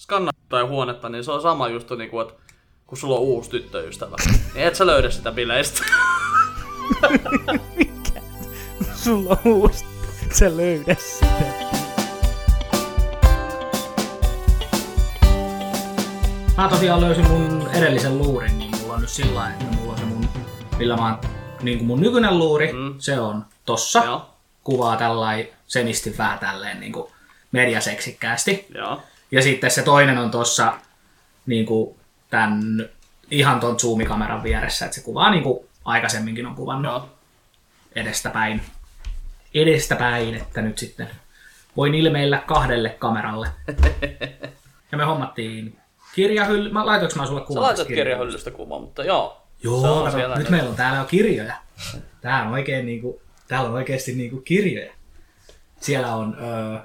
skannaa tai huonetta, niin se on sama just niin kuin, että kun sulla on uusi tyttöystävä, niin et sä löydä sitä bileistä. Mikä? Sulla on uusi. Sä löydä sitä. Mä tosiaan löysin mun edellisen luurin, niin mulla on nyt sillä lailla, että mulla on se mun, millä mä oon, niin kuin mun nykyinen luuri, mm. se on tossa. Joo. Kuvaa tällainen senisti vähän tälleen niin kuin mediaseksikkäästi. Joo. Ja sitten se toinen on tossa niin kuin tämän ihan ton zoomikameran vieressä, että se kuvaa niin kuin aikaisemminkin on kuvannut Joo. edestäpäin. Edestäpäin, että nyt sitten voin ilmeillä kahdelle kameralle. Ja me hommattiin kirjahylly. Mä laitoinko mä sulle Sä kuvan? laitat tästä kirjahyllystä? kuvan, mutta joo. Joo, on kato, nyt meillä on täällä jo kirjoja. Tää on oikein niinku, täällä on oikeasti niinku kirjoja. Siellä on ö,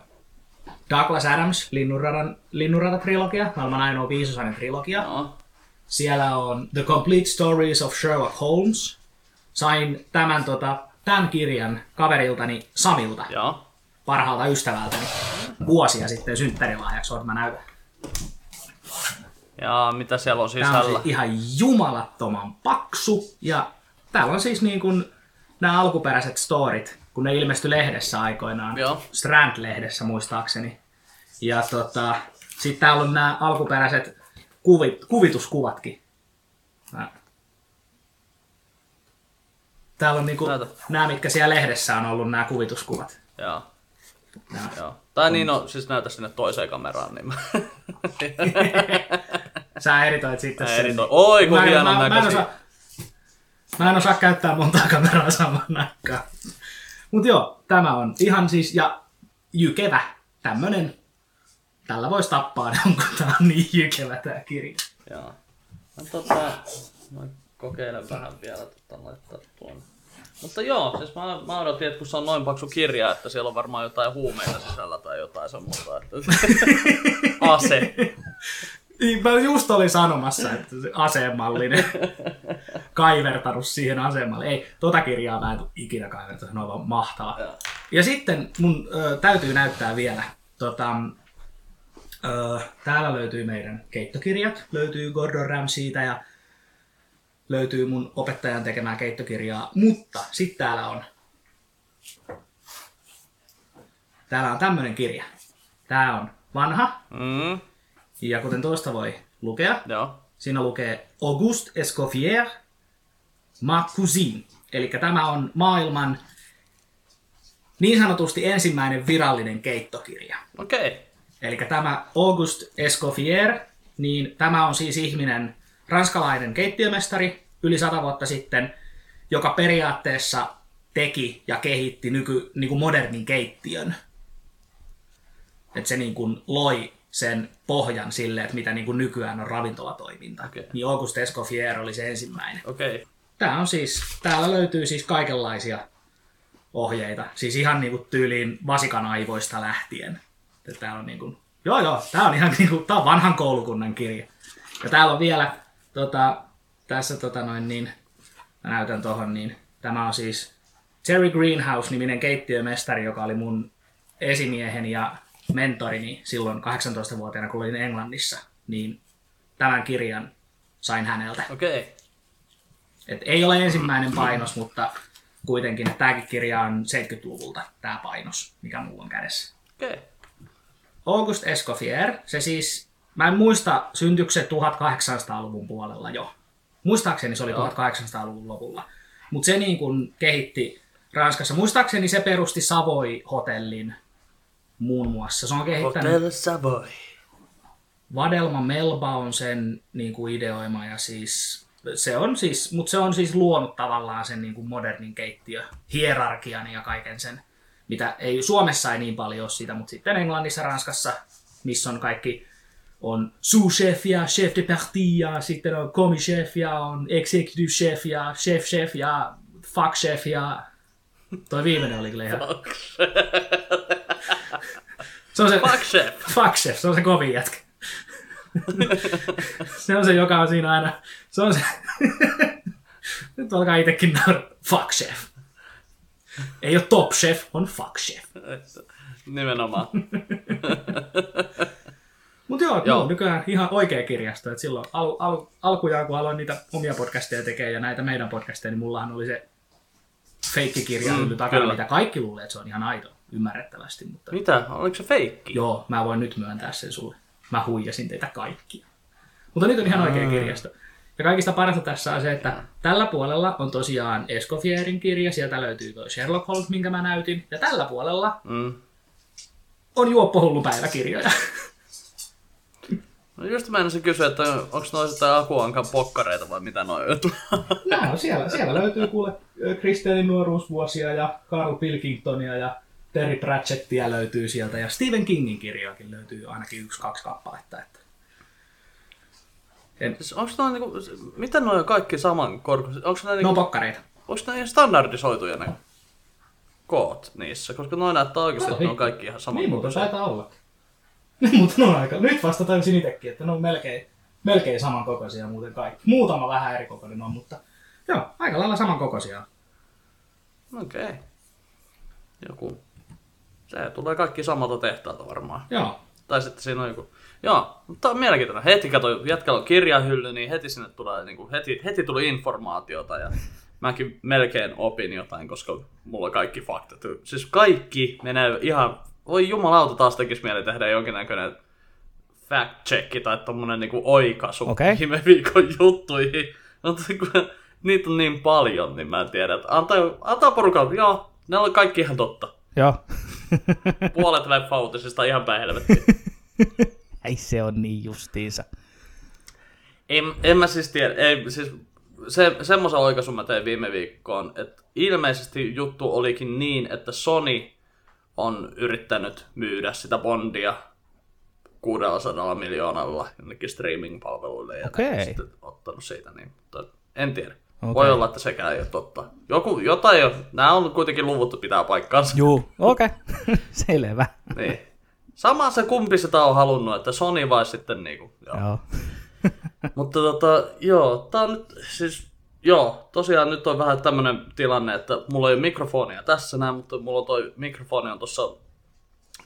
Douglas Adams, Linnunradan, Linnunrata-trilogia, maailman ainoa viisosainen trilogia. Joo. Siellä on The Complete Stories of Sherlock Holmes. Sain tämän, tota, tämän kirjan kaveriltani Samilta, Joo. parhaalta ystävältäni, vuosia sitten synttärilahjaksi. Oot mä näytän. Ja mitä siellä on Tämä on sisällä? siis ihan jumalattoman paksu. Ja täällä on siis niin kuin nämä alkuperäiset storit, kun ne ilmestyi lehdessä aikoinaan. Joo. Strand-lehdessä muistaakseni. Ja tota, sitten täällä on nämä alkuperäiset kuvit, kuvituskuvatkin. Täällä on niinku Näytä. nämä, mitkä siellä lehdessä on ollut, nämä kuvituskuvat. Joo. Nää. Joo. Tai niin, no, siis näytä sinne toiseen kameraan, niin mä... Sä editoit sitten sen. editoin. Oi, kun mä, en- hienon mä, mä, en osaa, mä en osaa käyttää montaa kameraa saman aikaan. Mut joo, tämä on ihan siis, ja jykevä, tämmönen, tällä voisi tappaa jonkun, tää on niin jykevä tää kirja. Joo. Mä, tota, mä kokeilen vähän vielä tota, laittaa tuon. Mutta joo, siis mä, mä odotin, että kun se on noin paksu kirja, että siellä on varmaan jotain huumeita sisällä tai jotain semmoista. Että... Ase. Niin, Mä just olin sanomassa, että se asemallinen kaivertanut siihen asemalle. Ei, tota kirjaa mä en tuu ikinä kaivertanut, se on aivan mahtava. Joo. Ja sitten mun ö, täytyy näyttää vielä, tota, ö, täällä löytyy meidän keittokirjat, löytyy Gordon Ramsayta ja löytyy mun opettajan tekemää keittokirjaa, mutta sitten täällä on, täällä on tämmönen kirja. Tää on vanha, Mm, ja kuten tuosta voi lukea, joo. siinä lukee Auguste Escoffier, Ma Cousine. Eli tämä on maailman niin sanotusti ensimmäinen virallinen keittokirja. Okei. Okay. Eli tämä Auguste Escoffier, niin tämä on siis ihminen, ranskalainen keittiömestari yli sata vuotta sitten, joka periaatteessa teki ja kehitti nyky, niin kuin modernin keittiön. Että se niin kuin loi sen pohjan sille, että mitä niin kuin nykyään on ravintolatoiminta. Okei. Niin Auguste Escoffier oli se ensimmäinen. Okay. Tää on siis, täällä löytyy siis kaikenlaisia ohjeita. Siis ihan niinku tyyliin vasikan aivoista lähtien. Täällä on niinku, joo joo, tää on ihan niinku, tää on vanhan koulukunnan kirja. Ja täällä on vielä, tota, tässä tota noin niin, mä näytän tohon niin, tämä on siis Terry Greenhouse-niminen keittiömestari, joka oli mun esimieheni ja mentorini silloin 18-vuotiaana, kun olin Englannissa. Niin tämän kirjan sain häneltä. Okei. Okay. Et ei ole ensimmäinen painos, mutta kuitenkin tämäkin kirja on 70-luvulta, tämä painos, mikä mulla on kädessä. Okei. Okay. Auguste Escoffier, se siis, mä en muista, syntyykö se 1800-luvun puolella jo. Muistaakseni se oli Joo. 1800-luvun lopulla. Mutta se niin kun kehitti Ranskassa, muistaakseni se perusti Savoy-hotellin muun muassa. Se on kehittänyt Hotel Savoy. Vadelma Melba on sen niin kuin ideoima ja siis se on siis, mutta se on siis luonut tavallaan sen niin kuin modernin keittiö, hierarkian ja kaiken sen, mitä ei Suomessa ei niin paljon ole sitä, mutta sitten Englannissa, Ranskassa, missä on kaikki on sous-chef ja chef de partie ja sitten on commis-chef ja on executive chef ja chef-chef ja fuck-chef ja toi viimeinen oli kyllä ihan... Se on se, Fuck chef. Fuck chef, se on se kovin jätkä. se on se, joka on siinä aina. Se on se. Nyt alkaa itsekin nauraa. Fuck chef. Ei ole top chef, on fuck chef. Nimenomaan. Mutta joo, Joo. joo. nykyään ihan oikea kirjasto. Et silloin al, al, alkujaan, kun aloin niitä omia podcasteja tekemään ja näitä meidän podcasteja, niin mullahan oli se feikkikirja mm, takana, kyllä. mitä kaikki luulee, että se on ihan aito, ymmärrettävästi. Mutta Mitä? Oliko se feikki? joo, mä voin nyt myöntää sen sulle. Mä huijasin teitä kaikkia. Mutta nyt on ihan oikea kirjasto. Ja kaikista parasta tässä on se, että tällä puolella on tosiaan Escoffierin kirja, sieltä löytyy toi Sherlock Holmes, minkä mä näytin. Ja tällä puolella Mm. on Juoppohullu päiväkirjoja. No just meinasin kysyä, että onko noin sitä Akuankan pokkareita vai mitä noin on. No, siellä, siellä löytyy kuule Kristelin nuoruusvuosia ja Carl Pilkingtonia ja Terry Pratchettia löytyy sieltä ja Stephen Kingin kirjoakin löytyy ainakin yksi, kaksi kappaletta. Että. En, Siis onko noin niinku, miten noin on kaikki saman korkuiset? Onko ne, no niinku, pokkareita. onko ne ihan standardisoituja ne koot niissä? Koska noin näyttää oikeasti, että ne on kaikki ihan saman Niin muuten taitaa olla. Niin mutta ne on aika. Nyt vasta tajusin itsekin, että ne on melkein, melkein samankokoisia muuten kaikki. Muutama vähän eri kokoinen on, mutta joo, aika lailla samankokoisia. Okei. Okay. Joku. Se tulee kaikki samalta tehtaalta varmaan. Joo, Tai sitten siinä on joku... Joo, mutta on mielenkiintoinen. Heti kato, jätkällä on kirjahylly, niin heti sinne tulee, niin kuin, heti, heti tuli informaatiota ja mäkin melkein opin jotain, koska mulla on kaikki faktat. Siis kaikki menee ihan... Voi jumalauta taas tekisi mieli tehdä jonkinnäköinen fact check tai tommonen niinku oikaisu Okei. viime viikon juttuihin. Mutta kun niitä on niin paljon, niin mä en tiedä. Että antaa, antaa porukalle, joo, ne on kaikki ihan totta. Joo. Puolet leffa-uutisista ihan päin helvettiin. Ei se on niin justiinsa. En, en mä siis tiedä, ei, siis se, semmoisen oikaisun mä tein viime viikkoon, että ilmeisesti juttu olikin niin, että Sony on yrittänyt myydä sitä Bondia 600 miljoonalla jonnekin streaming-palveluille ja näin sitten ottanut siitä, niin, mutta en tiedä. Okei. Voi olla, että sekään ei ole totta. Joku, jotain jo, nämä on kuitenkin luvut pitää paikkaansa. Juu, okei. Okay. Selvä. Niin. Sama se kumpi sitä on halunnut, että Sony vai sitten niinku, joo. Joo. Mutta tota, joo, tää on nyt, siis, joo, tosiaan nyt on vähän tämmönen tilanne, että mulla ei ole mikrofonia tässä näin, mutta mulla on toi mikrofoni on tuossa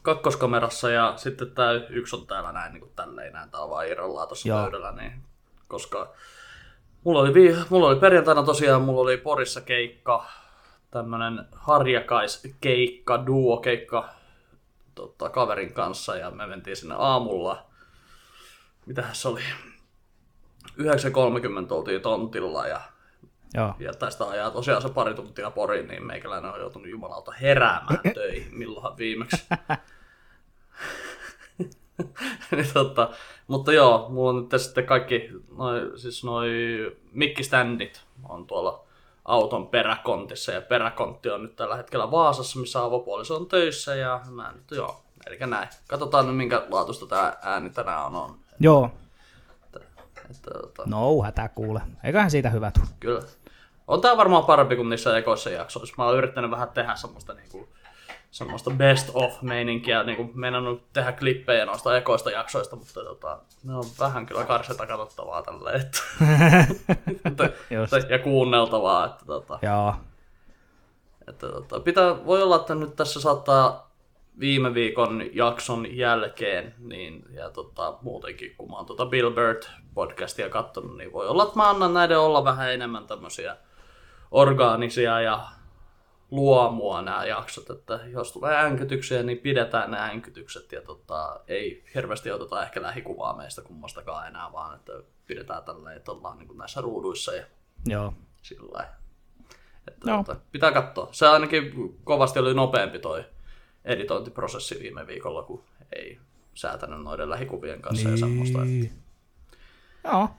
kakkoskamerassa ja sitten tää yksi on täällä näin niin kuin tälleen näin, tää on vaan irrallaan tuossa Joo. pöydällä, niin, koska mulla oli, vi- mulla oli perjantaina tosiaan, mulla oli Porissa keikka, tämmönen harjakaiskeikka, duo-keikka tota, kaverin kanssa ja me mentiin sinne aamulla, mitähän se oli, 9.30 oltiin tontilla ja, Joo. ja tästä ajaa tosiaan se pari tuntia Poriin, niin meikäläinen on joutunut jumalauta heräämään töihin, milloinhan viimeksi. niin, tota, mutta joo, mulla on nyt sitten kaikki, noi, siis noi mikkiständit on tuolla auton peräkontissa ja peräkontti on nyt tällä hetkellä Vaasassa, missä avopuoliso on töissä ja mä nyt joo, eli näin. Katsotaan nyt minkä laatusta tää ääni tänään on. on. Joo. Että, tota, No, hätä kuule. Eiköhän siitä hyvä tule. Kyllä. On tää varmaan parempi kuin niissä ekoissa jaksoissa. Mä oon yrittänyt vähän tehdä semmoista niinku, semmoista best of meininkiä, niinku meinannut tehdä klippejä noista ekoista jaksoista, mutta tota, ne on vähän kyllä karseta katsottavaa tälleen, että, ja kuunneltavaa, että, tota, Joo. että tota, pitää, voi olla, että nyt tässä saattaa viime viikon jakson jälkeen, niin, ja tota, muutenkin kun mä oon tota Bill Bird podcastia katsonut, niin voi olla, että mä annan näiden olla vähän enemmän tämmöisiä orgaanisia ja luomua nämä jaksot, että jos tulee änkytyksiä, niin pidetään nämä änkytykset ja tota, ei hirveästi oteta ehkä lähikuvaa meistä kummastakaan enää, vaan että pidetään tälleen, että ollaan niin näissä ruuduissa ja Joo. sillä. Että, Joo. tota, pitää katsoa. Se ainakin kovasti oli nopeampi toi editointiprosessi viime viikolla, kun ei säätänyt noiden lähikuvien kanssa ja semmoista. Niin. Joo.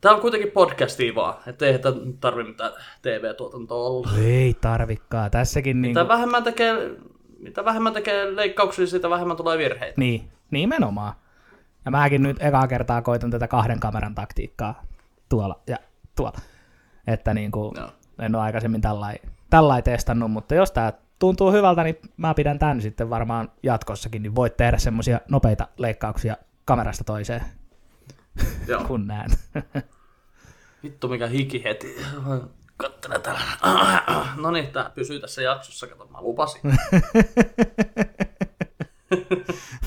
Tää on kuitenkin podcastia vaan, että ei tarvi mitään TV-tuotantoa olla. Ei tarvikkaa. Tässäkin niin Mitä vähemmän tekee, mitä vähemmän tekee leikkauksia, sitä vähemmän tulee virheitä. Niin, nimenomaan. Ja mäkin nyt ekaa kertaa koitan tätä kahden kameran taktiikkaa tuolla ja tuolla. Että niin kuin, Joo. en ole aikaisemmin tällainen tällai testannut, mutta jos tämä tuntuu hyvältä, niin mä pidän tämän sitten varmaan jatkossakin, niin voit tehdä semmoisia nopeita leikkauksia kamerasta toiseen, Joo. kun näen. Vittu mikä hiki heti. Kattele täällä. No niin, tää pysyy tässä jaksossa, kato mä lupasin.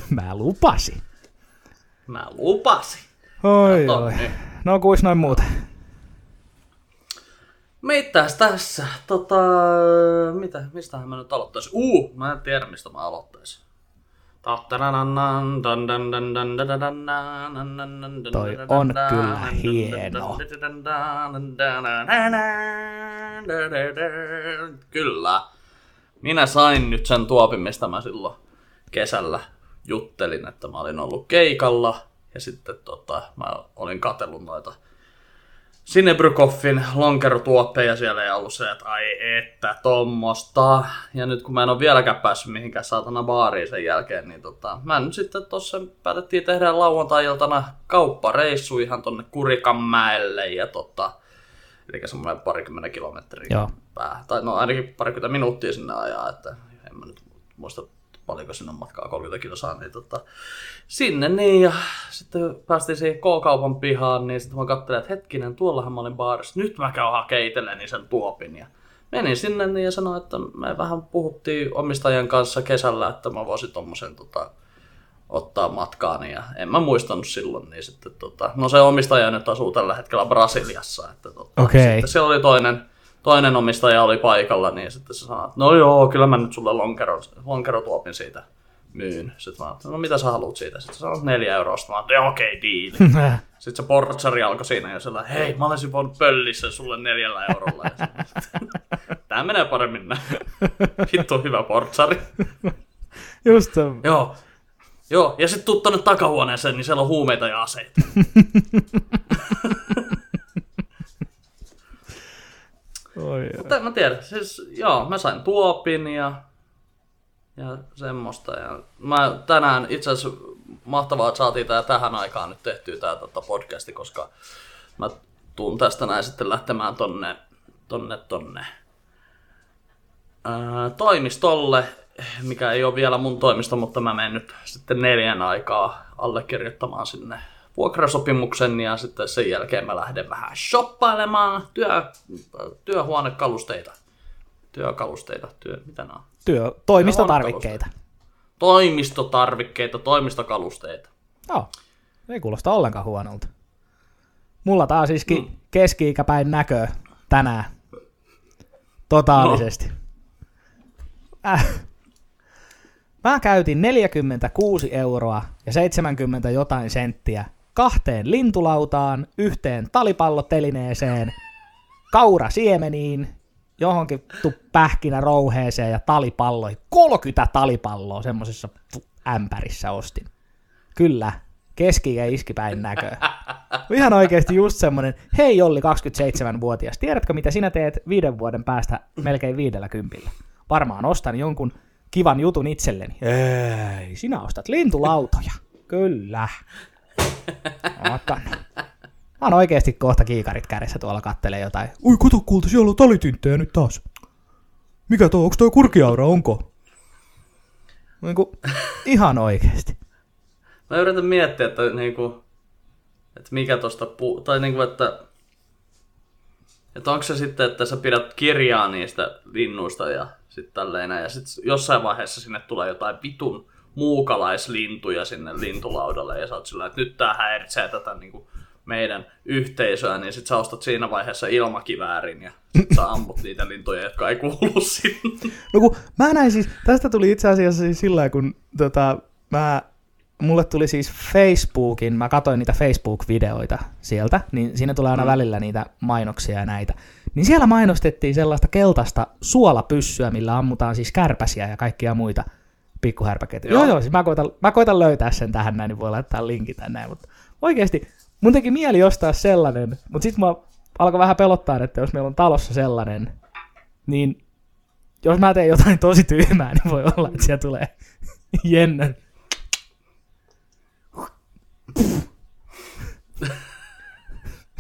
mä lupasin. Mä lupasin. Oi, Kato oi. nyt. No kuis noin muuten? Mitäs tässä? Tota, mitä, mistähän mä nyt aloittaisin? Uu, mä en tiedä mistä mä aloittaisin. Toi on kyllä hieno. Kyllä. Minä sain nyt sen tuopin, mistä mä silloin kesällä juttelin, että mä olin ollut keikalla ja sitten tota, mä olin katsellut noita Sinebrykoffin lonkerotuoppeja siellä ei ollut se, että ai että tommosta. Ja nyt kun mä en ole vieläkään päässyt mihinkään saatana baariin sen jälkeen, niin tota, mä nyt sitten tossa päätettiin tehdä lauantai-iltana kauppareissu ihan tonne Kurikanmäelle ja tota, eli semmoinen parikymmentä kilometriä Joo. päähän. Tai no ainakin parikymmentä minuuttia sinne ajaa, että en mä nyt muista paljonko sinne on matkaa 30 kilsaa, niin tota, sinne niin ja sitten päästiin siihen K-kaupan pihaan, niin sitten mä katselin, että hetkinen, tuollahan mä olin baarissa, nyt mä käyn hakemaan itselleni sen tuopin ja menin sinne niin ja sanoin, että me vähän puhuttiin omistajan kanssa kesällä, että mä voisin tommosen tota, ottaa matkaani ja en mä muistanut silloin, niin sitten tota, no se omistaja nyt asuu tällä hetkellä Brasiliassa, että tota, Okei. sitten siellä oli toinen, toinen omistaja oli paikalla, niin sitten se sanoi, että no joo, kyllä mä nyt sulle lonkero, lonkerotuopin siitä myyn. Sitten mä ajattelin, no mitä sä haluat siitä? Sitten sanoit neljä euroa. Sitten mä ajattelin, okei, diili. Sitten se portsari alkoi siinä ja sillä hei, mä olisin voinut pölliä sen sulle neljällä eurolla. Tää menee paremmin näin. Vittu hyvä portsari. Just se. Joo. Joo, ja sitten tuu tonne takahuoneeseen, niin siellä on huumeita ja aseita. Oi. Mutta mä tiedä, siis joo, mä sain tuopin ja, ja semmoista. Ja mä tänään itse asiassa mahtavaa, että saatiin tää tähän aikaan nyt tehtyä tää tota podcasti, koska mä tuun tästä näin sitten lähtemään tonne, tonne, tonne ää, toimistolle, mikä ei ole vielä mun toimisto, mutta mä menen nyt sitten neljän aikaa allekirjoittamaan sinne vuokrasopimuksen ja sitten sen jälkeen mä lähden vähän shoppailemaan työ, työhuonekalusteita. Työkalusteita, työ, mitä nämä on? Työ, toimistotarvikkeita. Toimistotarvikkeita, toimistokalusteita. Joo, ei kuulosta ollenkaan huonolta. Mulla taas iskin mm. keski-ikäpäin näkö tänään. Totaalisesti. No. Äh. Mä käytin 46 euroa ja 70 jotain senttiä kahteen lintulautaan, yhteen talipallotelineeseen, kaurasiemeniin, johonkin tu pähkinä rouheeseen ja talipalloihin. 30 talipalloa semmosessa ämpärissä ostin. Kyllä, keski- ja iskipäin näkö. Ihan oikeasti just semmonen, hei Olli 27-vuotias, tiedätkö mitä sinä teet viiden vuoden päästä melkein viidellä kympillä? Varmaan ostan jonkun kivan jutun itselleni. Ei, sinä ostat lintulautoja. Kyllä. Otan. Mä oon oikeesti kohta kiikarit kädessä tuolla kattelee jotain. Ui, kato kuulta, siellä on talitinttejä nyt taas. Mikä tuo, onko toi kurkiaura, onko? Niin kuin, ihan oikeesti. Mä yritän miettiä, että, niinku, että mikä tosta puu... Tai niinku, että, että onko se sitten, että sä pidät kirjaa niistä linnuista ja sitten tälleen ja sitten jossain vaiheessa sinne tulee jotain vitun muukalaislintuja sinne lintulaudalle ja sä oot sillä, että nyt tää häiritsee tätä niinku meidän yhteisöä, niin sit sä ostat siinä vaiheessa ilmakiväärin ja sä ammut niitä lintuja, jotka ei kuulu sinne. No kun mä näin siis, tästä tuli itse asiassa siis sillä kun tota, mä, mulle tuli siis Facebookin, mä katsoin niitä Facebook-videoita sieltä, niin siinä tulee aina mm. välillä niitä mainoksia ja näitä. Niin siellä mainostettiin sellaista keltaista suolapyssyä, millä ammutaan siis kärpäsiä ja kaikkia muita pikkuhärpäkeitä. Joo, joo, siis mä koitan, mä koitan löytää sen tähän näin, niin voi laittaa linkin tänne, mutta oikeasti mun teki mieli ostaa sellainen, mutta sitten mä alkoi vähän pelottaa, että jos meillä on talossa sellainen, niin jos mä teen jotain tosi tyhmää, niin voi olla, että siellä tulee jennän.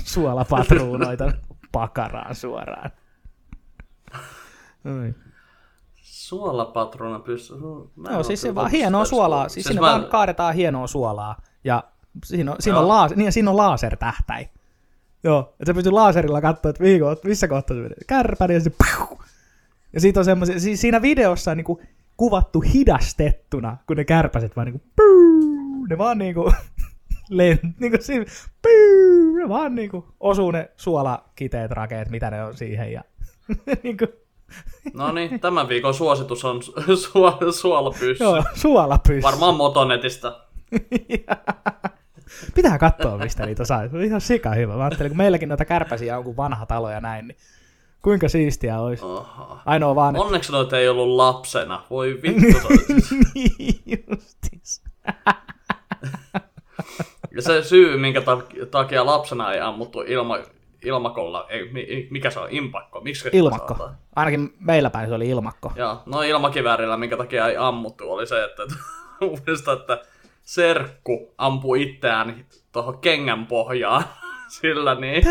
Suolapatruunoita pakaraan suoraan. Oi. Suolapatruuna Joo, oo siis se vaan hienoa suolaa. Siis, Siis sinne mä- vaan kaadetaan hienoa suolaa. Ja siinä on, siinä on, laas, niin, ja siinä on lasertähtäin. Joo, että sä pystyt laserilla katsoa, että mihin, missä kohtaa se menee. Kärpäni ja se piu. Ja siitä on semmoisia, siis siinä videossa on niinku kuvattu hidastettuna, kun ne kärpäset vaan niinku piu. Ne vaan niinku lent, niinku siinä, pyy, ne vaan niinku osuu ne suolakiteet rakeet, mitä ne on siihen ja niinku, No niin, tämän viikon suositus on su- su- suolapyssy. joo, suolapyssy. Varmaan Motonetista. Pitää katsoa, mistä niitä sai. Se on ihan sika hyvä. Mä ajattelin, kun meilläkin noita kärpäsiä on kuin vanha talo ja näin, niin kuinka siistiä olisi. Ainoa vaan, että... Onneksi noita ei ollut lapsena. Voi vittu. olisi- niin justis. Ja se syy, minkä ta- takia lapsena ei ammuttu ilma, ilmakolla, ei, mi- mikä se on, impakko, miksi Ilmakko. sanotaan? Ainakin meillä päin se oli ilmakko. Joo, no ilmakiväärillä, minkä takia ei ammuttu, oli se, että muista, että serkku ampui itseään tuohon kengän pohjaan sillä niin.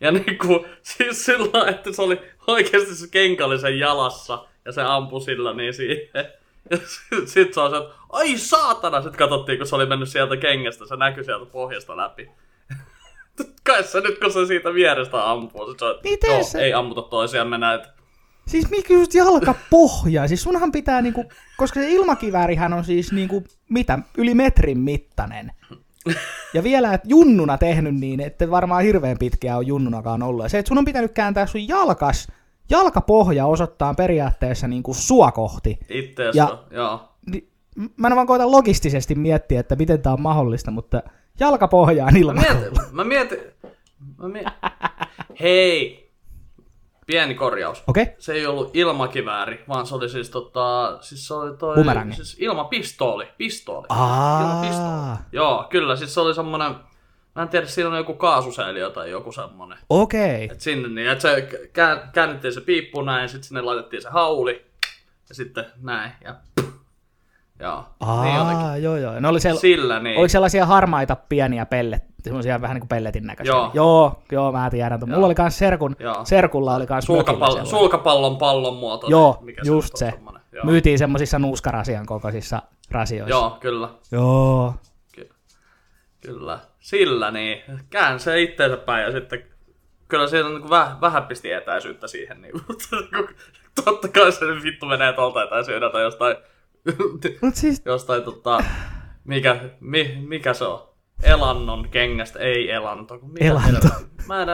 Ja niin kuin, siis sillä, että se oli oikeasti se kenkä oli sen jalassa ja se ampui sillä niin siihen. Ja sit, sit se on se, että ai saatana, sit katsottiin, kun se oli mennyt sieltä kengästä, se näkyi sieltä pohjasta läpi. Kai se nyt, kun se siitä vierestä ampuu, sit että Miten joo, se- ei ammuta toisiamme näitä. Siis mikä just jalkapohja? Siis sunhan pitää niinku, koska se ilmakiväärihän on siis niinku, mitä, yli metrin mittainen. Ja vielä, että junnuna tehnyt niin, että varmaan hirveän pitkiä on junnunakaan ollut. Ja se, että sun on pitänyt kääntää sun jalkas, jalkapohja osoittaa periaatteessa niinku sua kohti. Itteessä, Ja- joo. Niin, m- Mä en vaan koeta logistisesti miettiä, että miten tämä on mahdollista, mutta jalkapohjaan Mä ilmakolla. mietin, mä mietin, mä mietin. Hei, pieni korjaus. Okei, okay. Se ei ollut ilmakivääri, vaan se oli siis tota, siis se oli toi, Bumerangi. siis ilmapistooli, pistooli. Aa. Ilmapistooli. Joo, kyllä, siis se oli semmonen, mä en tiedä, siinä on joku kaasusäiliö tai joku semmonen. okei. Et sinne niin, että se kää- käännettiin se piippu näin, sitten sinne laitettiin se hauli, ja sitten näin, ja Joo, niin jotenkin. Aa, joo joo. Ne oli sel- Sillä niin. Oliko sellaisia harmaita pieniä pellet, semmoisia vähän niin kuin pelletin näköisiä? Joo. Joo, joo mä tiedän. Joo. Mulla oli kans serkun, Joo. serkulla oli kans mökillä Sulkapallon, pallon muoto. Joo, mikä just se. Joo. Myytiin semmoisissa nuuskarasian kokoisissa rasioissa. Joo, kyllä. Joo. Ky- kyllä. Sillä niin. Kään se itteensä päin ja sitten kyllä siinä on niin vähän, vähän pisti etäisyyttä siihen. Niin, mutta totta kai se vittu menee tuolta etäisyydeltä tai jostain, Mut siis, jostain tota, mikä, mi, mikä se on? Elannon kengästä, ei elanto. Mitä Elanto. Mä en,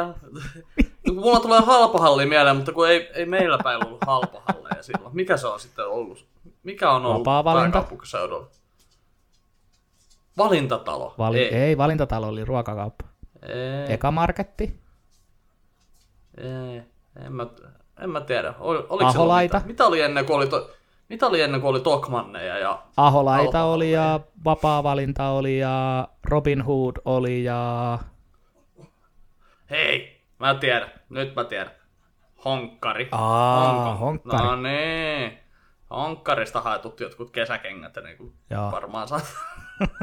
kun mulla tulee halpahalli mieleen, mutta kun ei, ei meillä päin ollut halpahalleja silloin. Mikä se on sitten ollut? Mikä on ollut Vapaa valinta. pääkaupunkiseudulla? Valintatalo. vali- ei. ei. valintatalo oli ruokakauppa. Ei. Eka marketti. Ei. En mä, en mä tiedä. Ol, oliko Aholaita. Mitä? mitä oli ennen kuin oli, to, mitä oli ennen kuin oli Tokmanneja ja Aholaita oli ja vapaa valinta oli ja Robin Hood oli ja... Hei, mä tiedän. Nyt mä tiedän. Honkkari. Aa, honkkari. No niin. Honkkarista haetut jotkut kesäkengät ja niinku Joo. varmaan saa.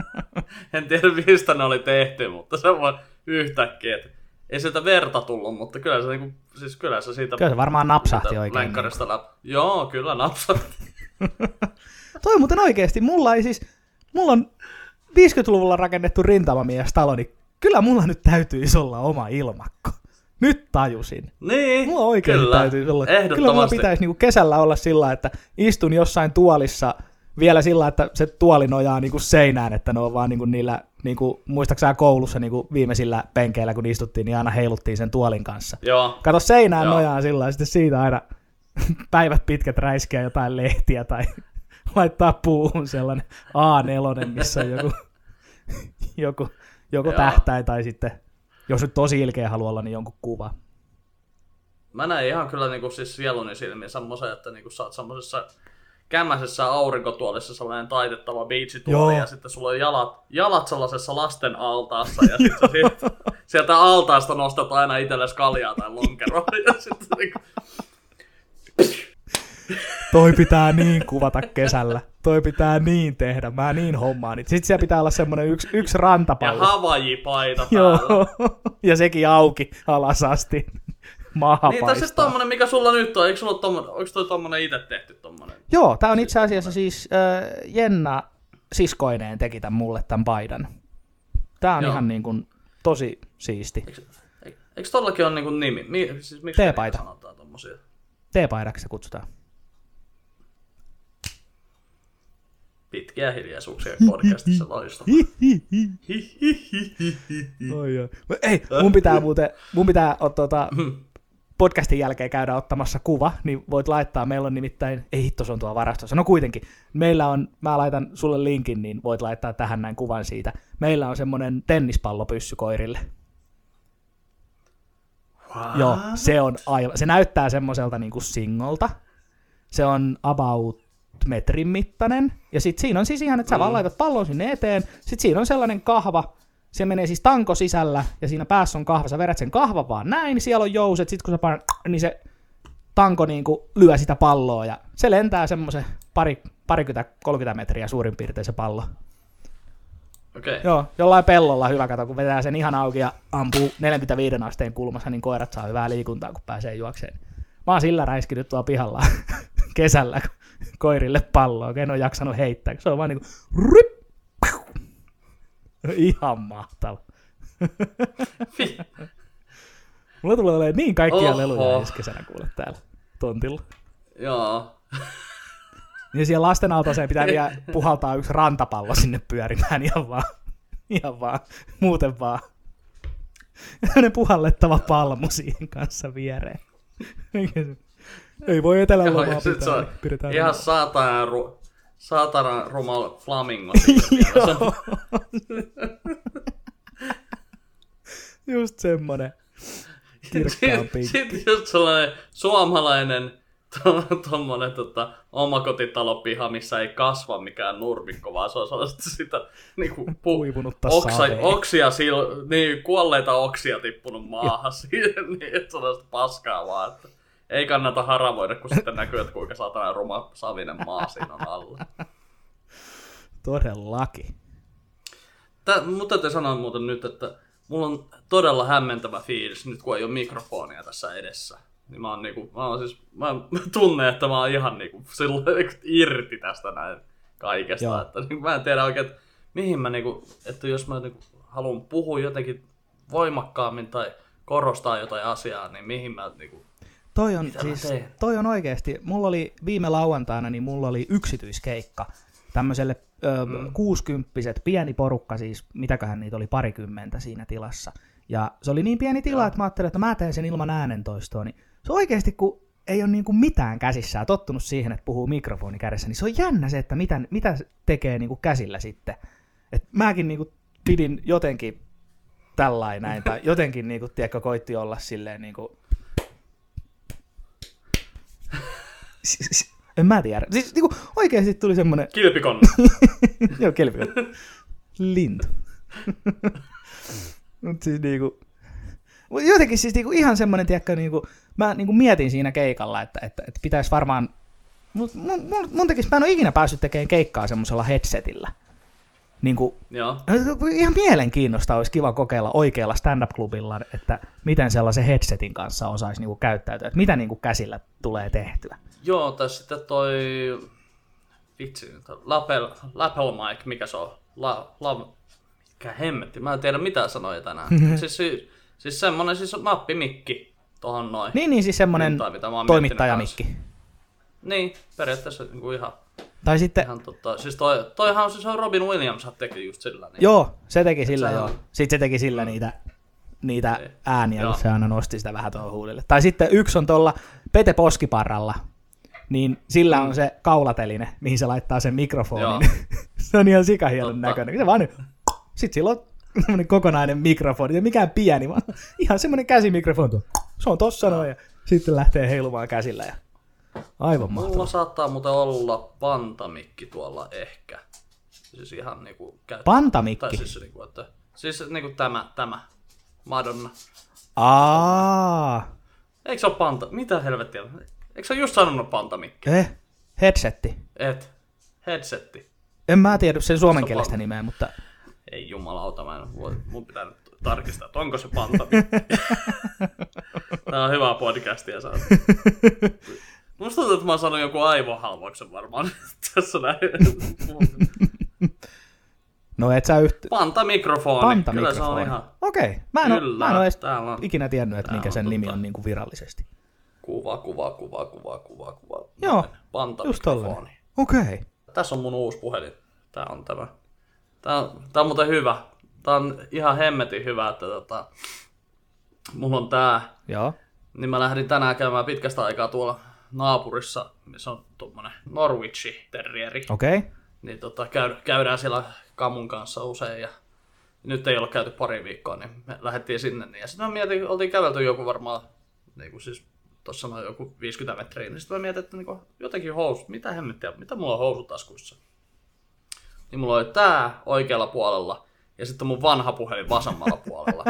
en tiedä mistä ne oli tehty, mutta se on vaan yhtäkkiä, että ei sieltä verta tullut, mutta kyllä se, niinku, siis kyllä se siitä Kyllä se varmaan napsahti oikein. läpi. Joo, kyllä napsahti. Toi muuten oikeesti, mulla ei siis, mulla on 50-luvulla rakennettu rintamamiestalo, niin kyllä mulla nyt täytyisi olla oma ilmakko. Nyt tajusin. niin, Mulla oikein kyllä. täytyisi olla. Kyllä mulla pitäisi niinku kesällä olla sillä, että istun jossain tuolissa vielä sillä, että se tuoli nojaa niinku seinään, että ne on vaan niinku niillä, niinku, muistaakseni koulussa niinku viimeisillä penkeillä, kun istuttiin, niin aina heiluttiin sen tuolin kanssa. Joo, Kato seinään Joo. nojaa sillä ja sitten siitä aina päivät pitkät räiskeä jotain lehtiä tai laittaa puuhun sellainen A4, missä on joku, joku, joku tähtäin tai sitten, jos nyt tosi ilkeä haluaa olla, niin jonkun kuva. Mä näin ihan kyllä niinku siis sieluni silmiin semmoisen, että niinku sä oot semmosessa kämmäisessä aurinkotuolissa sellainen taitettava biitsituoli Joo. ja sitten sulla on jalat, jalat sellaisessa lasten altaassa ja sitten sieltä, sieltä altaasta nostat aina itsellesi kaljaa tai lonkeroa ja sitten niinku, Toi pitää niin kuvata kesällä. Toi pitää niin tehdä. Mä niin hommaan. Sitten siellä pitää olla semmoinen yksi, yksi ja rantapallo. havajipaita Joo. ja sekin auki alas asti. Maahan Niin, paistaa. tommonen, mikä sulla nyt on, eikö sulla ole tommonen, onko toi tommonen itse tehty tommonen? Joo, tää on itse asiassa siis äh, Jenna siskoineen teki tämän mulle tämän paidan. Tää on Joo. ihan niin kuin tosi siisti. Eikö, eikö tollakin ole niinku nimi? Mi, siis miksi T-paita. sanotaan tommosia? T-paidaksi se kutsutaan. Pitkä. pitkiä hiljaisuuksia podcastissa loistava. Oi. Ei, mun pitää muuten, mun pitää o, tota, podcastin jälkeen käydä ottamassa kuva, niin voit laittaa, meillä on nimittäin, ei hitto, se on tuo varastossa, no kuitenkin, meillä on, mä laitan sulle linkin, niin voit laittaa tähän näin kuvan siitä. Meillä on semmonen tennispallopyssy koirille. Joo, se on aivan, se näyttää semmoiselta niinku singolta. Se on about metrin mittainen. Ja sit siinä on siis ihan, että sä mm. vaan laitat pallon sinne eteen. Sit siinä on sellainen kahva, se menee siis tanko sisällä, ja siinä päässä on kahva. Sä vedät sen kahvan vaan näin, niin siellä on jouset. Sit kun sä painat, niin se tanko niinku lyö sitä palloa, ja se lentää semmoisen pari, parikymmentä, 30 metriä suurin piirtein se pallo. Okei. Joo, jollain pellolla hyvä kato, kun vetää sen ihan auki ja ampuu 45 asteen kulmassa, niin koirat saa hyvää liikuntaa, kun pääsee juokseen. Mä oon sillä räiskinyt tuolla pihalla kesällä koirille palloa, kun en ole jaksanut heittää. Se on vaan niinku ryp, piu. Ihan mahtava. Mulla tulee olemaan niin kaikkia Oho. leluja ensi kesänä kuule täällä tontilla. Joo. Ja siellä lasten autoseen pitää vielä puhaltaa yksi rantapallo sinne pyörimään ihan vaan. Ihan vaan. Muuten vaan. Ne puhallettava palmu siihen kanssa viereen. Ei voi Joo, etelälomaa ja sit se pitää. on niin Pidetään ihan saatana, ru, saatana ruma flamingo Joo. Just semmonen. Kirkkaan pinkki. Sitten just sellainen suomalainen to- tommonen tota, omakotitalopiha, missä ei kasva mikään nurmikko, vaan se on sellaista sitä niinku, pu- oksa, oksia, sil, niin, kuolleita oksia tippunut maahan siihen, niin että sellaista paskaa vaan, että ei kannata haravoida, kun sitten näkyy, että kuinka saatana ruma savinen maa siinä on alla. Todellakin. Tää, mutta täytyy sanoa muuten nyt, että mulla on todella hämmentävä fiilis nyt, kun ei ole mikrofonia tässä edessä. Niin mä oon niinku, mä oon siis, mä, tunnen, että mä oon ihan niinku, silloin niinku irti tästä näin kaikesta. Joo. Että niinku, mä en tiedä oikein, että mihin mä niinku, että jos mä niinku haluan puhua jotenkin voimakkaammin tai korostaa jotain asiaa, niin mihin mä niinku, Toi on, Mitä siis, toi on oikeasti, mulla oli viime lauantaina, niin mulla oli yksityiskeikka tämmöiselle ö, mm. 60 pieni porukka siis, mitäköhän niitä oli parikymmentä siinä tilassa. Ja se oli niin pieni tila, että mä ajattelin, että mä teen sen ilman äänentoistoa, niin se oikeasti, kun ei ole niinku mitään käsissään, tottunut siihen, että puhuu mikrofoni kädessä, niin se on jännä se, että mitä, mitä tekee niinku käsillä sitten. Et mäkin niinku pidin jotenkin tällainen näin, tai jotenkin niinku, tiedätkö, koitti olla silleen niinku, Siis- en mä tiedä. Siis niinku oikeasti tuli semmonen, kilpikonna. joo kelpi, lintu. Mut siis niinku, mut jotenkin siis niinku ihan semmonen, tiedätkö, niinku, mä niinku mietin siinä keikalla, että, että, että pitäisi varmaan, mun, mun, mun, mun tekis, mä en ole ikinä päässyt tekemään keikkaa semmoisella headsetillä. Niinku, Joo. ihan mielenkiinnosta olisi kiva kokeilla oikealla stand-up-klubilla, että miten sellaisen headsetin kanssa osaisi niinku käyttäytyä, että mitä niinku käsillä tulee tehtyä. Joo, tai sitten toi... Vitsi, lapel, lapel mic, mikä se on? La, la, mikä hemmetti, mä en tiedä mitä sanoja tänään. siis, siis, siis semmonen siis nappimikki tohon noin. Niin, niin siis semmoinen toimittajamikki. Niin, periaatteessa niinku ihan, Tai sitten, ihan tota, siis toi, toihan on siis on Robin Williams teki just sillä. Niin. joo, se teki sillä se joo. on- Sitten se teki sillä niitä, niitä Niin. ääniä, Joo. kun se aina nosti sitä vähän tuohon huulille. Tai sitten yksi on tuolla Pete Poskiparralla, niin sillä on se kaulateline, mihin se laittaa sen mikrofonin. se on ihan sikahienon Totta. näköinen. Se vaan sitten sillä on kokonainen mikrofoni, ja mikään pieni, vaan ihan semmoinen käsimikrofoni. tuo. Se on tossa noin, ja sitten lähtee heilumaan käsillä. Ja... Aivan mahtavaa. Mulla saattaa muuten olla pantamikki tuolla ehkä. Siis ihan niinku käyttää. Pantamikki? Tai siis niinku, että, siis niinku tämä, tämä. Madonna. Aa, Eikö se ole panta? Mitä helvettiä? Eikö se ole just sanonut pantamikki? eh, headsetti. Et. Headsetti. En mä tiedä sen suomenkielistä nimeä, mutta Ei jumalauta, mä en voi, mun pitää nyt tarkistaa, että onko se pantamikki. Tää on hyvää podcastia saada. Musta tuntuu, että mä oon saanut jonkun aivohalvauksen varmaan tässä näin. no et sä yhtä... Pantamikrofoni. Kyllä se on Pantamikrofoni. ihan Okei, mä en, Kyllä, mä en edes täällä on- ikinä tiennyt, että mikä sen nimi tota- on niin kuin virallisesti. kuva, kuva, kuva, kuva, kuva, kuva. Joo. Pantamikrofoni. Okei. Tässä on mun uusi puhelin. Tää on tämä. Tää on, tää on muuten hyvä. Tää on ihan hemmetin hyvä, että tota, mulla on tää. Joo. Niin mä lähdin tänään käymään pitkästä aikaa tuolla naapurissa, missä on tuommoinen Norwichi terrieri. Okei. Okay. Niin tota, käy, käydään siellä Kamun kanssa usein ja nyt ei olla käyty pari viikkoa, niin me lähdettiin sinne. Niin, ja sitten mä mietin, oltiin kävelty joku varmaan, niin kuin siis tuossa noin joku 50 metriä, niin sitten mä mietin, että niin kuin, jotenkin housut, mitä hemmettiä, mitä mulla on housutaskuissa. Niin mulla oli tää oikealla puolella ja sitten mun vanha puhelin vasemmalla puolella.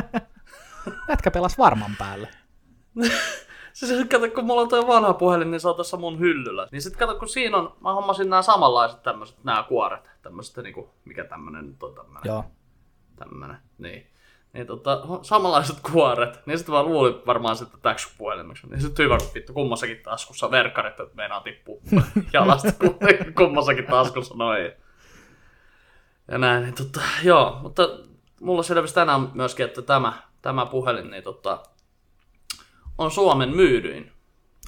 Jätkä pelas varman päälle. Siis kato, kun mulla on toi vanha puhelin, niin se on tuossa mun hyllyllä. Niin sit kato, kun siinä on, mä hommasin nämä samanlaiset tämmöiset, nämä kuoret. Tämmöiset niinku, mikä tämmönen nyt on tämmönen. Joo. Tämmönen, niin. Niin tota, samanlaiset kuoret. Niin sitten mä luulin varmaan sitten täksi puhelimeksi. Niin sitten hyvä, kun vittu kummassakin taskussa verkkarit, että meinaa tippuu jalasta kummassakin taskussa noin. Ja näin, niin tota, joo, mutta mulla selvisi tänään myöskin, että tämä, tämä puhelin, niin tota, on Suomen myydyin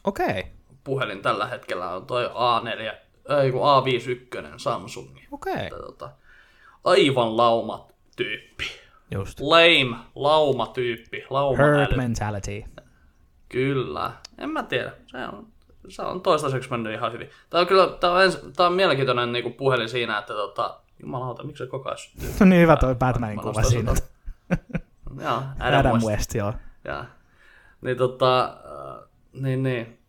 Okei. Okay. puhelin tällä hetkellä on toi A4, ei kun A51 Samsungi. Okei. Okay. Että, tota, aivan lauma tyyppi. Just. Lame, lauma tyyppi, lauma Herd mentality. Kyllä. En mä tiedä. Se on, se on toistaiseksi mennyt ihan hyvin. Tää on kyllä, tää on, ens, tää on mielenkiintoinen niinku puhelin siinä, että tota, jumalauta, miksi se koko ajan syttyy? No niin hyvä toi Batmanin kuva siinä. Joo, Adam, Adam West. West, joo. Ja, niin tota, äh, niin niin.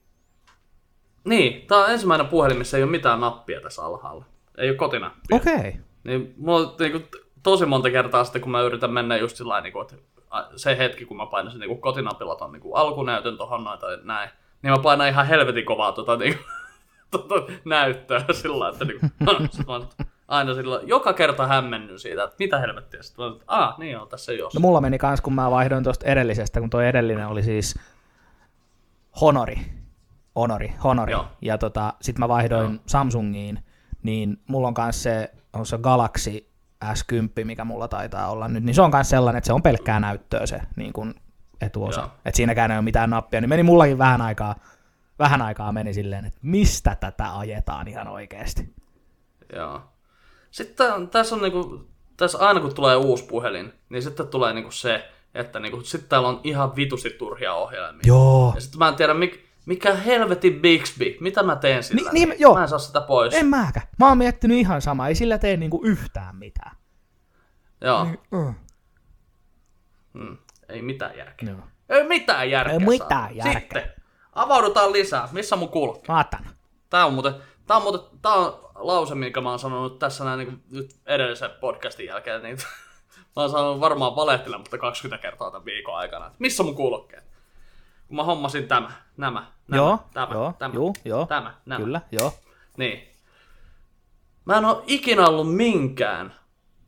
Niin, tää on ensimmäinen puhelin, missä ei ole mitään nappia tässä alhaalla. Ei ole kotinappia. Okei. Okay. Niin mulla on niinku, t- tosi monta kertaa sitten, kun mä yritän mennä just sillä lailla, niinku, että se hetki, kun mä painan sen niinku, kotinapilla ton niinku, alkunäytön tohon noin tai näin, niin mä painan ihan helvetin kovaa tota, niinku, tota näyttöä sillä lailla, että sit mä oon aina sillä joka kerta hämmennyn siitä, että mitä helvettiä. Sitten mä ah, niin on, tässä jos. No mulla meni kans, kun mä vaihdoin tuosta edellisestä, kun toi edellinen oli siis Honori. Honori, Honori. Joo. Ja tota, sit mä vaihdoin Joo. Samsungiin, niin mulla on kans se, on se Galaxy S10, mikä mulla taitaa olla nyt, niin se on kans sellainen, että se on pelkkää näyttöä se niin kun etuosa. Joo. Että siinäkään ei ole mitään nappia, niin meni mullakin vähän aikaa, vähän aikaa meni silleen, että mistä tätä ajetaan ihan oikeesti. Joo. Sitten tässä on niinku, tässä aina kun tulee uusi puhelin, niin sitten tulee niinku se, että niinku, sitten täällä on ihan vitusti turhia ohjelmia. Joo. Ja sitten mä en tiedä, mik, mikä helvetin Bixby, mitä mä teen sillä. Niin- niin, joo. Mä en saa sitä pois. En mäkään. Mä oon miettinyt ihan sama, ei sillä tee niinku yhtään mitään. Joo, Mm. mm. ei mitään järkeä. Joo. Ei mitään järkeä. Ei mitään järkeä. Sitten, avaudutaan lisää. Missä mun kulki? Mä otan. Tää on muuten, tää on muuten, tää on lause, minkä mä oon sanonut tässä näin niin nyt edellisen podcastin jälkeen, niin mä oon sanonut varmaan valehtelematta 20 kertaa tämän viikon aikana. että Missä mun kuulokkeet? Kun mä hommasin tämä, nämä, nämä, Joo, tämä, joo, tämä, juu, joo. tämä, nämä. Kyllä, joo. Niin. Mä en oo ikinä ollut minkään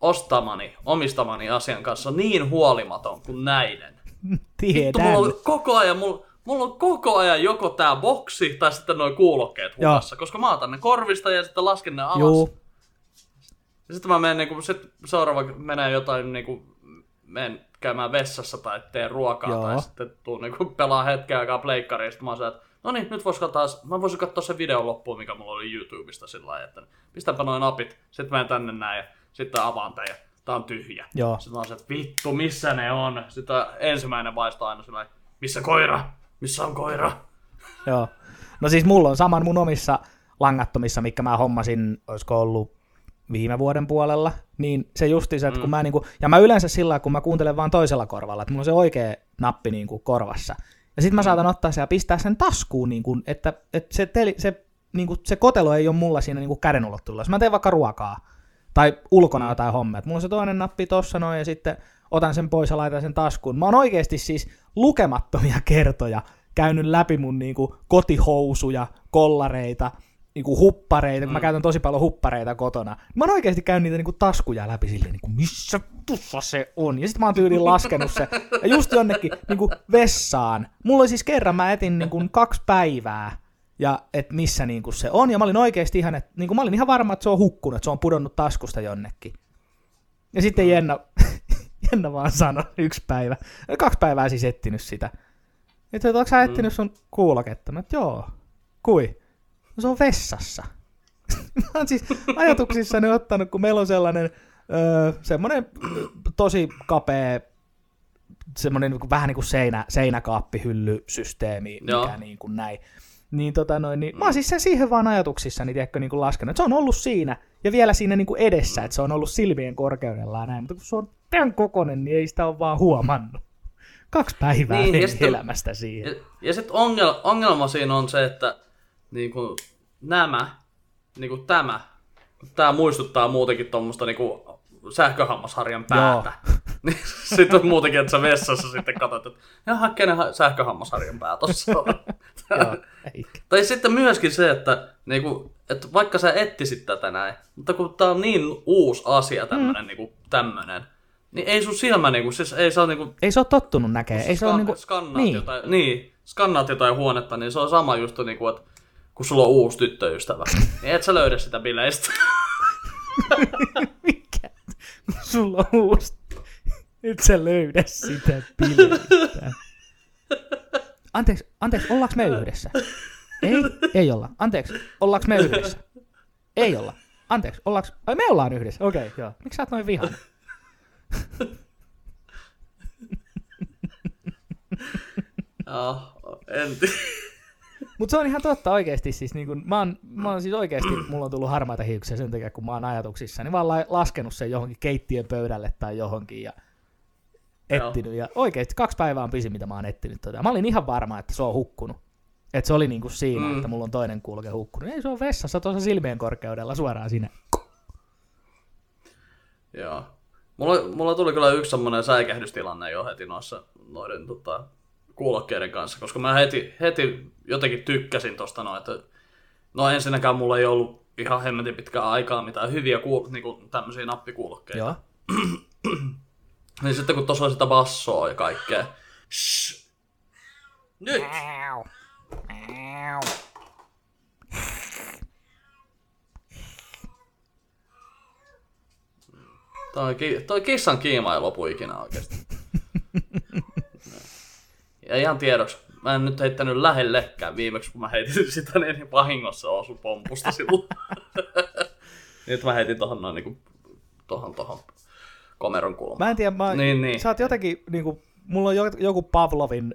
ostamani, omistamani asian kanssa niin huolimaton kuin näiden. Vittu, Tiedän. mulla on koko ajan, mulla, mulla on koko ajan joko tää boksi tai sitten noin kuulokkeet Joo. hukassa, koska mä otan ne korvista ja sitten lasken ne alas. Juu. Ja sitten mä menen niinku, sit seuraava menee jotain niinku, menen käymään vessassa tai teen ruokaa Joo. tai sitten tuun niinku pelaa hetken aikaa pleikkariin ja sitten mä oon että no niin, nyt vois taas, mä voisin katsoa sen videon loppuun, mikä mulla oli YouTubesta sillä lailla, että pistänpä noin napit, sitten menen tänne näin ja sitten avaan tän ja tää on tyhjä. Joo. Sitten mä oon se, että vittu, missä ne on? Sitten ensimmäinen vaisto aina sillä missä koira? Missä on koira? Joo. No siis mulla on saman mun omissa langattomissa, mikä mä hommasin, olisiko ollut viime vuoden puolella, niin se justi se, että kun mä niinku, ja mä yleensä sillä kun mä kuuntelen vaan toisella korvalla, että mulla on se oikea nappi niinku korvassa. Ja sitten mä saatan ottaa sen ja pistää sen taskuun, niinku, että, että se, teli, se, niinku, se kotelo ei ole mulla siinä niinku käden ulottuvilla. Jos mä teen vaikka ruokaa tai ulkona jotain hommia, että mulla on se toinen nappi tossa noin ja sitten otan sen pois ja laitan sen taskuun. Mä oon oikeasti siis lukemattomia kertoja käynyt läpi mun niinku kotihousuja, kollareita, niinku huppareita, kun mä käytän tosi paljon huppareita kotona. Mä oon oikeasti käynyt niitä niinku taskuja läpi silleen, niinku, missä tussa se on. Ja sitten mä oon tyyliin laskenut se. Ja just jonnekin niinku vessaan. Mulla oli siis kerran, mä etin niinku kaksi päivää, ja et missä niinku se on. Ja mä olin oikeasti ihan, että niinku mä olin ihan varma, että se on hukkunut, että se on pudonnut taskusta jonnekin. Ja sitten Jenna, Jenna vaan sanoi yksi päivä, kaksi päivää siis etsinyt sitä. Että onko sä etsinyt sun kuuloketta? Mä, että joo. Kui? No se on vessassa. mä oon siis ajatuksissani ottanut, kun meillä on sellainen öö, semmoinen tosi kapea semmoinen niin vähän niin kuin seinä, seinäkaappihyllysysteemi, Joo. mikä niin kuin näin. Niin, tota noin, niin mä oon siis sen siihen vaan ajatuksissani, tiedätkö, niin kuin laskenut. että Se on ollut siinä, ja vielä siinä niin kuin edessä, että se on ollut silmien korkeudella ja näin, mutta kun se on tämän kokonen, niin ei sitä ole vaan huomannut. Kaksi päivää Niin, niin, ja sitten- elämästä siihen. Ja, ja sitten ongel, ongelma siinä on se, että niinku, nämä, niinku tämä, tämä muistuttaa muutenkin tuommoista niinku, sähköhammasharjan päätä. Niin sitten on muutenkin, että sä vessassa sitten katsot, että jaha, kenen ha- sähköhammasharjan pää tossa on. Tai sitten myöskin se, että, niinku, että vaikka sä ettisit tätä näin, mutta kun tää on niin uusi asia tämmönen, mm. niinku, tämmönen, niin ei sun silmä, niinku, siis ei se ole niinku, Ei se ole tottunut näkee. Ei se Skan- niinku... skannaat niin. jotain, niin, skannaat jotain huonetta, niin se on sama just niin kuin, että kun sulla on uusi tyttöystävä, niin et sä löydä sitä bileistä. Mikä? Sulla on uusi. Nyt sä löydä sitä bileistä. Anteeksi, anteeksi, ollaanko me yhdessä? Ei, ei olla. Anteeksi, ollaanko me yhdessä? Ei olla. Anteeksi, ollaanko... Ai me ollaan yhdessä. Okei, okay, joo. Miksi sä oot noin vihainen? Joo, en tiedä. Mutta se on ihan totta oikeasti. Siis niin kun, mä, oon, mä oon siis oikeasti, mulla on tullut harmaita hiuksia sen takia, kun mä oon ajatuksissa, niin vaan la- laskenut sen johonkin keittiön pöydälle tai johonkin ja etsinyt. Ja oikeasti kaksi päivää on pisin, mitä mä oon etsinyt. Tota. Mä olin ihan varma, että se on hukkunut. Että se oli niinku siinä, mm. että mulla on toinen kulke hukkunut. Ei se on vessassa tuossa silmien korkeudella suoraan sinne. Joo. Mulla, mulla tuli kyllä yksi semmoinen säikähdystilanne jo heti noissa noiden tota, kuulokkeiden kanssa, koska mä heti, heti jotenkin tykkäsin tosta noin, että no ensinnäkään mulla ei ollut ihan hemmetin pitkää aikaa mitään hyviä kuul- niinku, tämmöisiä nappikuulokkeita. Joo. Niin sitten kun tuossa on sitä bassoa ja kaikkea. Shh. Nyt! Toi, ki- toi kissan kiima ei lopu ikinä oikeesti. ja ihan tiedoksi, mä en nyt heittänyt lähellekään viimeksi, kun mä heitin sitä, niin niin vahingossa osu pompusta silloin. Nyt mä heitin tohon noin niinku, tohon tohon komeron kulmaan. Mä en tiedä, mä, Niin, niin. sä oot jotenkin, niinku, mulla on jo- joku Pavlovin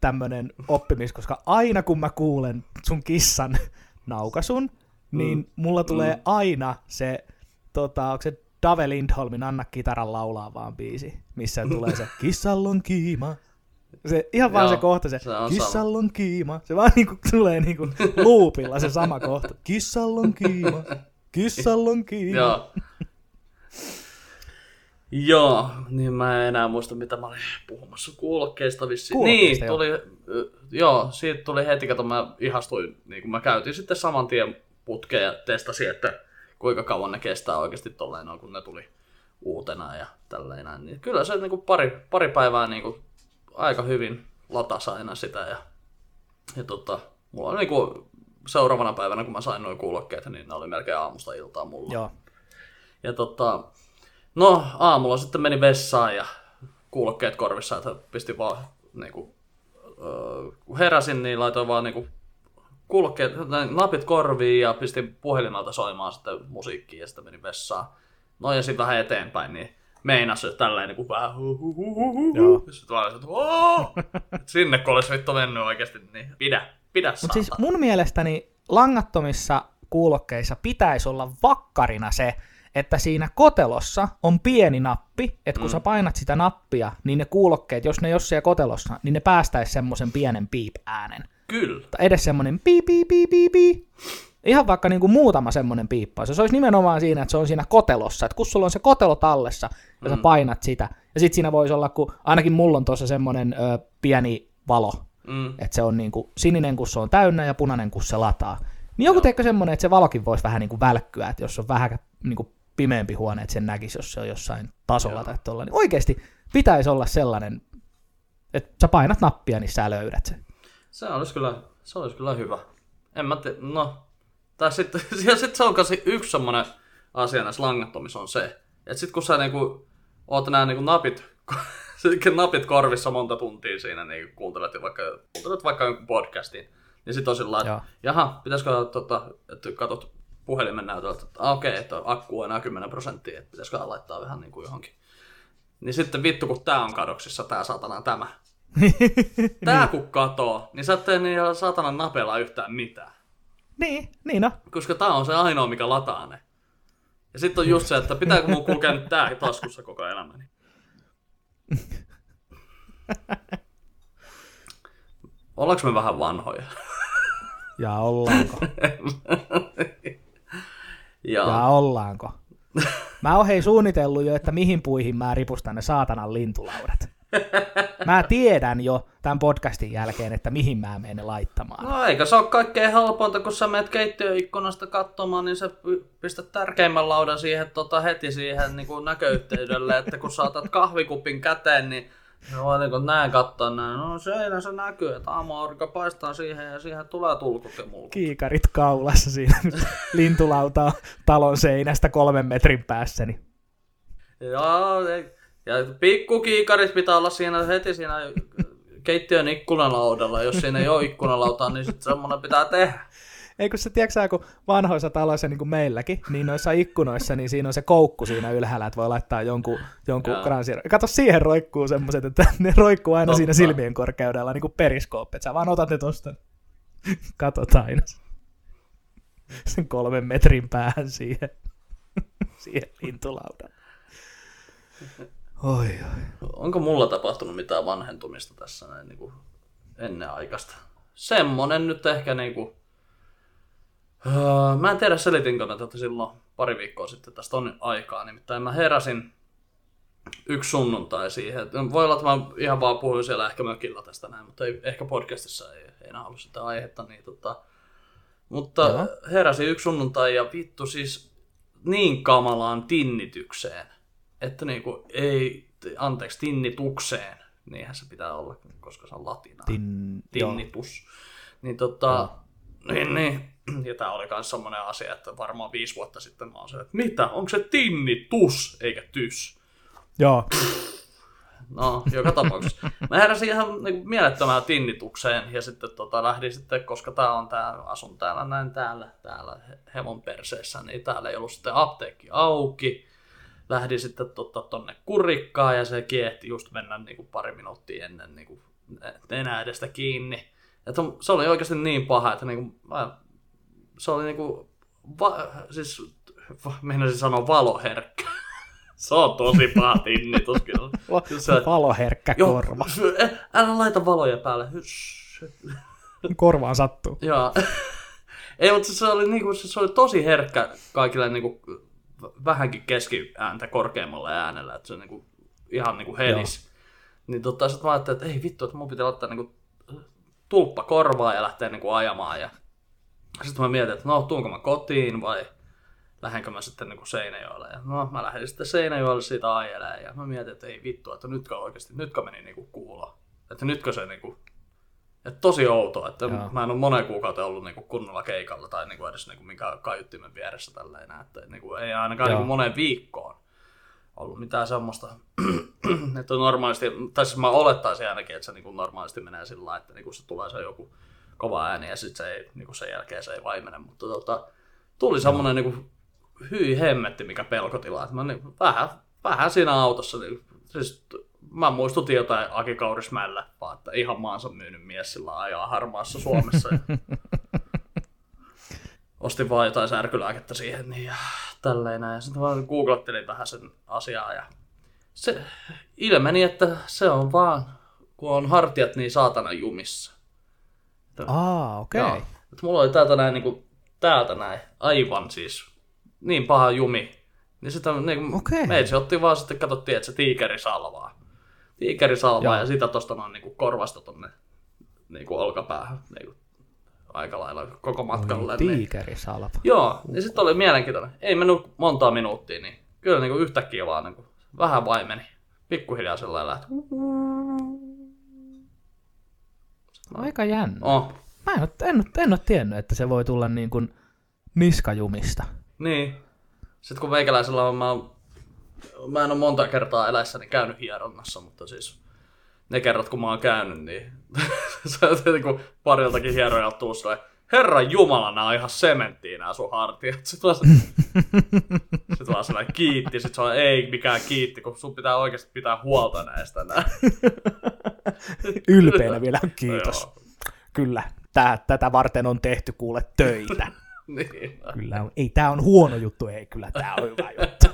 tämmönen oppimis, koska aina kun mä kuulen sun kissan naukasun, niin Mm. mulla tulee aina se, tota, onko se Dave Lindholmin Anna kitaran laulaa vaan biisi, missä tulee se kissalla on kiima. Se, ihan vaan Joo, se kohta, se, se on kissalla on kiima. Se vaan niinku tulee niinku loopilla se sama kohta. Kissalla on kiima, kissalla on kiima. Joo. Joo, niin mä en enää muista mitä mä olin puhumassa kuulokkeista vissiin. Kuulokkeista, niin, tuli, ö, joo, siitä tuli heti, kato mä ihastuin, niin kun mä käytin sitten saman tien putkeen ja testasin, että kuinka kauan ne kestää oikeasti tolleen kun ne tuli uutena ja tälleen näin. Niin kyllä se niin kuin pari, pari päivää niin kuin aika hyvin latasi aina sitä ja, ja tota, mulla oli niin kuin seuraavana päivänä, kun mä sain noin kuulokkeet, niin ne oli melkein aamusta iltaa mulla. Joo. Ja tota, no aamulla sitten meni vessaan ja kuulokkeet korvissa, että pistin vaan öö, kun heräsin, niin laitoin vaan niinku kuulokkeet, tai napit korviin ja pistin puhelimelta soimaan sitten musiikkia ja sitten menin vessaan. No ja sitten vähän eteenpäin, niin meinas se tälleen niinku vähän hu hu hu hu hu. Joo. Ja sitten vaan sinne kun olisi vittu mennyt oikeasti, niin pidä, pidä Mutta siis mun mielestäni langattomissa kuulokkeissa pitäisi olla vakkarina se, että siinä kotelossa on pieni nappi, että kun mm. sä painat sitä nappia, niin ne kuulokkeet, jos ne ole siellä kotelossa, niin ne päästäisi semmoisen pienen piip-äänen. Kyllä. Tai edes semmoinen piip, piip, piip, piip, piip. Ihan vaikka niinku muutama semmoinen piippaus. Se olisi nimenomaan siinä, että se on siinä kotelossa. Että kun sulla on se kotelo tallessa ja sä painat sitä, ja sitten siinä voisi olla, kun ainakin mulla on tuossa semmoinen ö, pieni valo, Mm. että se on niinku sininen, kun se on täynnä ja punainen, kun se lataa. Niin joku teekö semmoinen, että se valokin voisi vähän niinku välkkyä, että jos on vähän niinku pimeämpi huone, että sen näkisi, jos se on jossain tasolla Joo. tai tuolla. Niin oikeasti pitäisi olla sellainen, että sä painat nappia, niin sä löydät sen. Se olisi kyllä, se olisi kyllä hyvä. En mä te, no. Tai sitten, sit se on kanssa yksi semmonen asia näissä langattomissa on se, että sit kun sä niinku, oot nää niinku napit, napit korvissa monta tuntia siinä, niin kuuntelet vaikka, kuuntelet vaikka jonkun podcastin, niin sit on sillä että jaha, pitäisikö tota, että katot puhelimen näytöllä, että ah, okei, okay, että akku on enää 10 prosenttia, että pitäisikö laittaa vähän niin kuin johonkin. Niin sitten vittu, kun tää on kadoksissa, tää satana tämä. Tää kun katoo, niin sä et tee niillä satanan napeilla yhtään mitään. niin, niin no. Koska tää on se ainoa, mikä lataa ne. Ja sitten on just se, että pitääkö mun kulkea nyt tää taskussa koko elämäni. Ollaanko me vähän vanhoja? Ja ollaanko? Ja, Ja ollaanko? Mä oon hei suunnitellut jo, että mihin puihin mä ripustan ne saatanan lintulaudat. Mä tiedän jo tämän podcastin jälkeen, että mihin mä menen ne laittamaan. No eikä se ole kaikkein helpointa, kun sä menet keittiöikkunasta katsomaan, niin sä pistät tärkeimmän laudan siihen tota, heti siihen niin kuin näköyhteydelle, että kun saatat kahvikupin käteen, niin voi niin kuin näin katsoa näin. No seinä se näkyy, että aamuaurinko paistaa siihen ja siihen tulee tulkut ja mulkut. Kiikarit kaulassa siinä. Lintulauta on talon seinästä kolmen metrin päässä. Niin. Ei- ja pikkukiikarit pitää olla siinä heti siinä keittiön ikkunalaudalla. Jos siinä ei ole ikkunalautaa, niin sitten semmoinen pitää tehdä. Ei kun se, tiedätkö kun vanhoissa taloissa, niin kuin meilläkin, niin noissa ikkunoissa, niin siinä on se koukku siinä ylhäällä, että voi laittaa jonkun, jonkun Joo. kransin. Kato, siihen roikkuu semmoiset, että ne roikkuu aina Totta. siinä silmien korkeudella, niin kuin periskooppi. Että sä vaan otat ne tosta, katot aina sen kolmen metrin päähän siihen, siihen lintulaudan. Oi, oi. Onko mulla tapahtunut mitään vanhentumista tässä näin niin kuin ennen aikaista? Semmonen nyt ehkä niin kuin... Öö, mä en tiedä selitinkö mä tätä silloin pari viikkoa sitten, tästä on aikaa. Nimittäin mä heräsin yksi sunnuntai siihen. Voi olla, että mä ihan vaan puhuin siellä ehkä mökillä tästä näin, mutta ei, ehkä podcastissa ei, ei enää ollut sitä aihetta. Niin tota, mutta Joo. heräsin yksi sunnuntai ja vittu siis niin kamalaan tinnitykseen, että niinku ei, anteeksi, tinnitukseen, niinhän se pitää olla, koska se on latinaa. Tin, joo. Tinnitus. Niin tota, niin, niin. Ja tää oli myös semmonen asia, että varmaan viisi vuotta sitten mä oon se, että mitä, onko se tinnitus eikä tys? joo. No, joka tapauksessa. Mä heräsin ihan niin mielettömään tinnitukseen ja sitten tota, lähdin sitten, koska tää on tää, asun täällä näin täällä, täällä he- hevon perseessä, niin täällä ei ollut sitten apteekki auki. Lähdin sitten tota, tonne kurikkaan ja se kiehti just mennä niin kuin pari minuuttia ennen niin kuin enää edestä kiinni. Että se oli oikeasti niin paha, että niin kuin, mä, se oli niin kuin, va, siis va, meinasin sanoa valoherkkä. Se on tosi paha tinnitus kyllä. Just se- Valoherkkä Joo, korva. eh, älä laita valoja päälle. Korvaan sattuu. Joo. Ei, mutta se oli, niinku, se oli tosi herkkä kaikille niinku, vähänkin keskiääntä korkeammalle äänellä, että se niinku, ihan niinku helis. Niin tota, sit mä ajattelin, että ei vittu, että mun pitää ottaa niinku, tulppa korvaa ja lähteä niinku, ajamaan. Ja... Sitten mä mietin, että no, tuunko mä kotiin vai lähdenkö mä sitten niinku Seinäjoelle. Ja no, mä lähdin sitten Seinäjoelle siitä ajelemaan ja mä mietin, että ei vittu, että nytkö oikeasti, nytkö meni niinku kuulo. Että nytkö se niinku, että tosi outoa, että Joo. mä en ole moneen kuukauteen ollut niinku kunnolla keikalla tai niinku edes niinku minkään kaiuttimen vieressä tällä enää. Että niinku ei ainakaan Joo. niinku moneen viikkoon ollut mitään semmoista, että normaalisti, tai siis mä olettaisin ainakin, että se niinku normaalisti menee sillä lailla, että niinku se tulee se joku kova ääni ja sitten se ei, niinku sen jälkeen se ei vaimene, mutta tota, tuli semmoinen niinku hyi hemmetti, mikä pelkotila, että mä niin, vähän, vähän siinä autossa, niin, siis mä muistutin jotain Aki Kaurismäellä, vaan että ihan maansa myynyt mies sillä ajaa harmaassa Suomessa. Ostin vaan jotain särkylääkettä siihen niin ja tälleen näin. Sitten mä googlettelin vähän sen asiaa ja se ilmeni, että se on vaan, kun on hartiat niin saatana jumissa. Aa, okei. Joo. Et mulla oli täältä näin, niin kuin, täältä näin, aivan siis, niin paha jumi. Niin sitten niin kuin, Okei. meitsi otti vaan sitten, katsottiin, että se tiikeri salvaa. Tiikeri salvaa Joo. ja sitä tosta noin niin kuin korvasta tonne niin kuin olkapäähän niin kuin, aika lailla koko matkalle. Niin, Tiikerisalva. joo, niin sitten oli mielenkiintoinen. Ei mennyt montaa minuuttia, niin kyllä niin kuin yhtäkkiä vaan niin kuin, vähän vaimeni. Pikkuhiljaa sellainen lähti. Aika jännä. Oh, Mä en, oo- en, oo- en ole tiennyt, että se voi tulla niin kuin niskajumista. Niin. Sitten kun meikäläisellä on, mä, oon- mä en ole monta kertaa eläessäni käynyt hieronnassa, mutta siis ne kerrat kun mä oon käynyt, niin se on tietenkin kun pariltakin hierojalta tullut sellainen, Herran Jumala, nämä on ihan sementtiä nämä sun hartiat. Sitten vaan, se, sit vaan sellainen kiitti, sitten se on ei mikään kiitti, kun sun pitää oikeasti pitää huolta näistä. Nää. Ylpeänä vielä kiitos. Joo. Kyllä, tää, tätä varten on tehty kuule töitä. Niin. Kyllä ei tää on huono juttu, ei kyllä tää on hyvä juttu.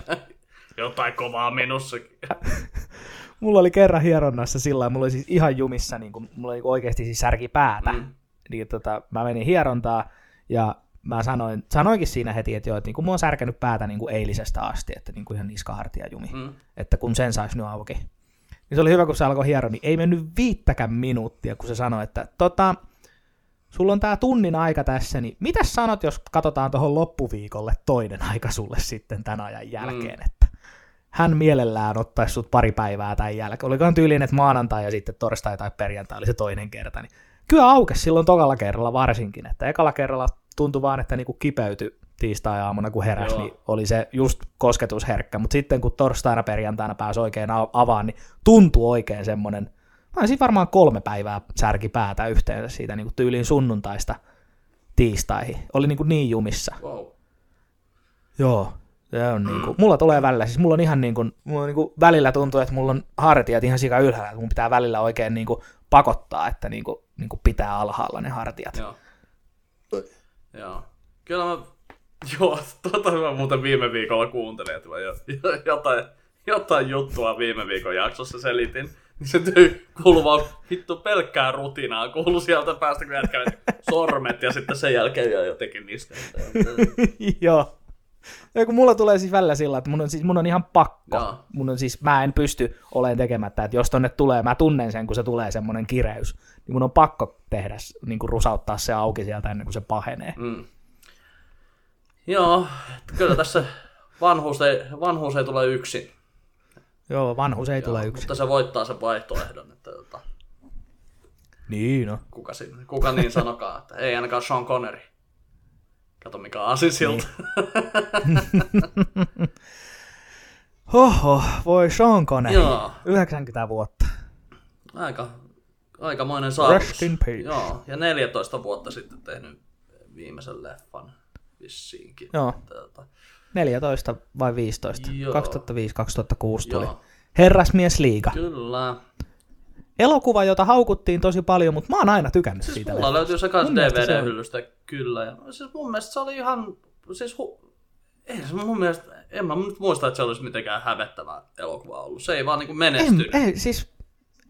Jotain kovaa minussakin. Mulla oli kerran hieronnassa sillä mulla oli siis ihan jumissa, niin kuin, mulla oli oikeasti siis särki päätä. Mm. Niin tota, mä menin hierontaa ja mä sanoin, sanoinkin siinä heti, että joo, että niin kuin, mä oon särkenyt päätä niin kuin eilisestä asti, että niin kuin ihan niskahartia jumi, mm. että kun sen saisi nyt auki. Niin se oli hyvä, kun se alkoi hieron, niin ei mennyt viittäkään minuuttia, kun se sanoi, että tota, sulla on tää tunnin aika tässä, niin mitä sanot, jos katsotaan tuohon loppuviikolle toinen aika sulle sitten tämän ajan jälkeen, mm. että hän mielellään ottaisi sut pari päivää tämän jälkeen. Olikohan tyyliin, että maanantai ja sitten torstai tai perjantai oli se toinen kerta. Niin kyllä aukesi silloin tokalla kerralla varsinkin, että ekalla kerralla tuntui vaan, että niinku kipeytyi tiistai-aamuna, kun heräsi, Joo. niin oli se just kosketusherkkä, mutta sitten kun torstaina perjantaina pääsi oikein avaan, niin tuntui oikein semmoinen, mä olisin varmaan kolme päivää särki päätä yhteensä siitä niin kuin tyyliin sunnuntaista tiistaihin. Oli niin, kuin niin jumissa. Wow. Joo, se on niin kuin, mulla tulee välillä, siis mulla on ihan niin kuin, mulla on niin kuin, välillä tuntuu, että mulla on hartiat ihan sika ylhäällä, että mun pitää välillä oikein niin kuin pakottaa, että niin kuin, niin kuin pitää alhaalla ne hartiat. Joo. Joo. Kyllä mä... Joo, tota mä muuten viime viikolla kuuntelin, että mä jo, jo, jotain, jotain juttua viime viikon jaksossa selitin. Niin se tyy kuuluu vaan vittu pelkkää rutinaa. Kuulu sieltä päästä, kun jätkä sormet ja sitten sen jälkeen jo jotenkin niistä. Joo. Ja kun mulla tulee siis välillä sillä, että mun on, siis, mun on ihan pakko. Joo. Mun on siis, mä en pysty olemaan tekemättä, että jos tonne tulee, mä tunnen sen, kun se tulee semmoinen kireys, niin mun on pakko tehdä, niin kuin rusauttaa se auki sieltä ennen kuin se pahenee. Mm. Joo, kyllä tässä vanhuus ei, vanhuus ei tule yksin. Joo, vanhuus ei tule Joo, yksin. Mutta se voittaa sen vaihtoehdon, että tota, Niin no. kuka, kuka niin sanokaa, että ei ainakaan Sean Connery. Kato mikä asisilta. Niin. Hoho, voi Sean Connery. Joo. 90 vuotta. Aika, aikamoinen saavutus. Rest in peace. Joo, ja 14 vuotta sitten tehnyt viimeisen leffan vissiinkin. Joo. Tota, 14 vai 15? Joo. 2005-2006 tuli. Joo. Herrasmies liiga. kyllä. Elokuva, jota haukuttiin tosi paljon, mutta mä oon aina tykännyt Siis siitä. mulla löytyy se kans mielestä se DVD-hyllystä, kyllä. Ja, siis mun mielestä se oli ihan, siis hu, ei se mun mielestä, en mä nyt muista, että se olisi mitenkään hävettävä elokuva ollut. Se ei vaan niinku menestynyt. En, ei, siis,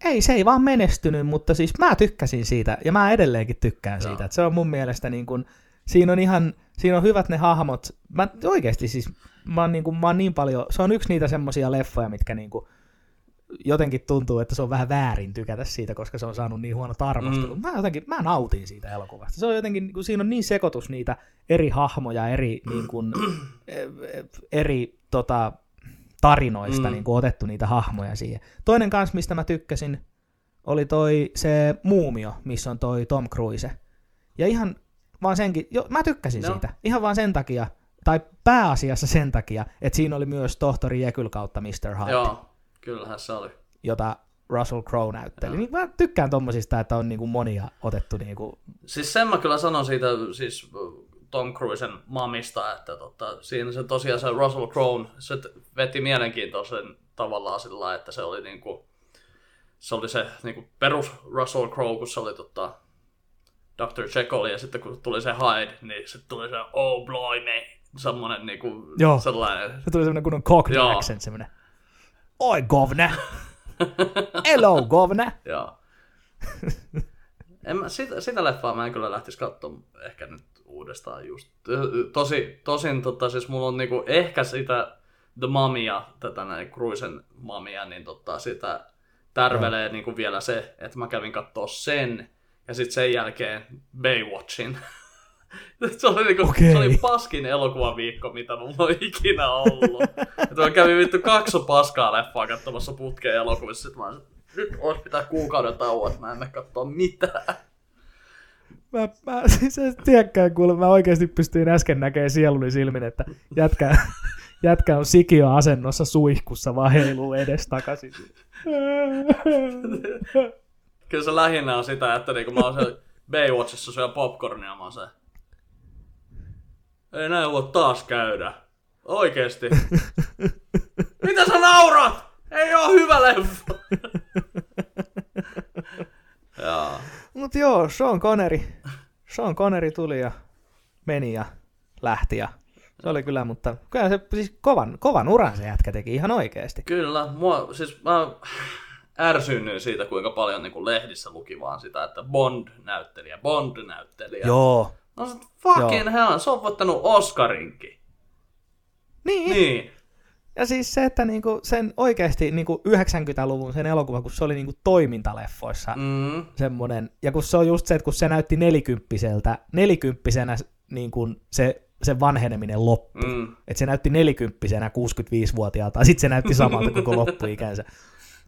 ei, se ei vaan menestynyt, mutta siis mä tykkäsin siitä, ja mä edelleenkin tykkään Joo. siitä. Että se on mun mielestä niin kuin, siinä on ihan, siinä on hyvät ne hahmot. Mä oikeasti siis, mä oon niin, kuin, mä oon niin paljon, se on yksi niitä semmosia leffoja, mitkä niin kuin, jotenkin tuntuu, että se on vähän väärin tykätä siitä, koska se on saanut niin huonot arvostelut. Mm. Mä, jotenkin, mä nautin siitä elokuvasta. Se on jotenkin, niin kuin, siinä on niin sekoitus niitä eri hahmoja, eri, niin kuin, eri tota, tarinoista mm. niin kuin, otettu niitä hahmoja siihen. Toinen kans, mistä mä tykkäsin, oli toi se Muumio, missä on toi Tom Cruise. Ja ihan vaan senkin, jo, mä tykkäsin Joo. siitä. Ihan vaan sen takia, tai pääasiassa sen takia, että siinä oli myös tohtori Jekyll kautta Mr. Hyde Joo, kyllähän se oli. jota Russell Crowe näytteli. Niin mä tykkään tommosista, että on niinku monia otettu niinku... Siis sen mä kyllä sanon siitä siis Tom Cruisen mamista, että tota, siinä se tosiaan se Russell Crowe, se veti mielenkiintoisen tavallaan sillä että se oli niinku, se oli se niinku perus Russell Crowe, kun se oli tota, Dr. Jekyll ja sitten kun tuli se Hyde, niin sitten tuli se oh blimey, semmonen niinku Joo. sellainen, Se tuli semmonen kunnon cockney accent, semmonen... Oi, govne! Hello, govne! joo. En mä, sitä, sitä leffaa mä en kyllä lähtisi katsomaan ehkä nyt uudestaan just. Tosi, tosin tota, siis mulla on niinku ehkä sitä The Mumia, tätä näin Cruisen Mumia, niin tota, sitä tärvelee niinku vielä se, että mä kävin kattoo sen ja sitten sen jälkeen Baywatchin. se, oli niinku, se oli paskin elokuvaviikko, mitä mulla on ikinä ollut. mä kävin vittu kaksi paskaa leffaa katsomassa putkeen elokuvissa. Sitten mä olin, nyt olisi pitää kuukauden tauon, että mä en mene katsoa mitään. Mä, mä siis en tiedäkään, kuule, mä oikeasti pystyin äsken näkemään sieluni silmin, että jätkä, jätkä on sikio-asennossa suihkussa, vaan heiluu edes takaisin. Kyllä se lähinnä on sitä, että niinku mä oon se Baywatchissa syö popcornia, mä oon se. Ei näin voi taas käydä. Oikeesti. Mitä sä naurat? Ei oo hyvä leffa. Mut joo, Sean Connery, Sean Connery tuli ja meni ja lähti ja se oli kyllä, mutta kyllä se siis kovan, kovan uran se jätkä teki ihan oikeesti. Kyllä, mua, siis mä ärsyynnyin siitä, kuinka paljon niin kuin lehdissä luki vaan sitä, että Bond-näyttelijä, Bond-näyttelijä. Joo. No se fucking hell, se on voittanut Oscarinkin. Niin. Niin. Ja siis se, että niinku sen oikeasti niinku 90-luvun sen elokuva, kun se oli niinku toimintaleffoissa Mm. semmoinen, ja kun se on just se, että kun se näytti nelikymppiseltä, nelikymppisenä niin kuin se, se vanheneminen loppu. Mm. Että se näytti nelikymppisenä 65-vuotiaalta, ja sitten se näytti samalta koko loppuikänsä.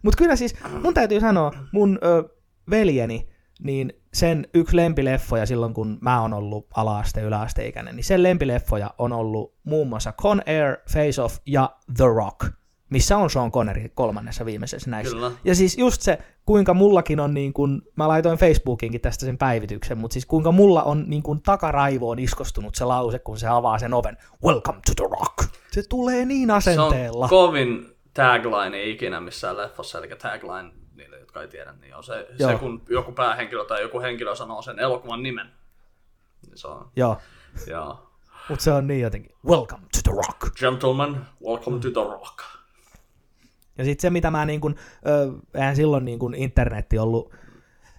Mutta kyllä siis, mun täytyy sanoa, mun ö, veljeni, niin sen yksi lempileffoja silloin, kun mä oon ollut ala-aste, yläasteikäinen, niin sen lempileffoja on ollut muun muassa Con Air, Face Off ja The Rock, missä on Sean Connery kolmannessa viimeisessä näissä. Kyllä. Ja siis just se, kuinka mullakin on niin kuin, mä laitoin Facebookiinkin tästä sen päivityksen, mutta siis kuinka mulla on niin kuin takaraivoon iskostunut se lause, kun se avaa sen oven, Welcome to the Rock. Se tulee niin Se on asenteella. kovin tagline ikinä missään leffassa, eli tagline niille, jotka ei tiedä, niin on se, se Joo. kun joku päähenkilö tai joku henkilö sanoo sen elokuvan nimen. Niin se on, Joo, ja mutta se on niin jotenkin, Welcome to the Rock. gentlemen, welcome to the rock. Ja sitten se, mitä mä niin kuin, ö, eihän silloin niin kuin internetti ollut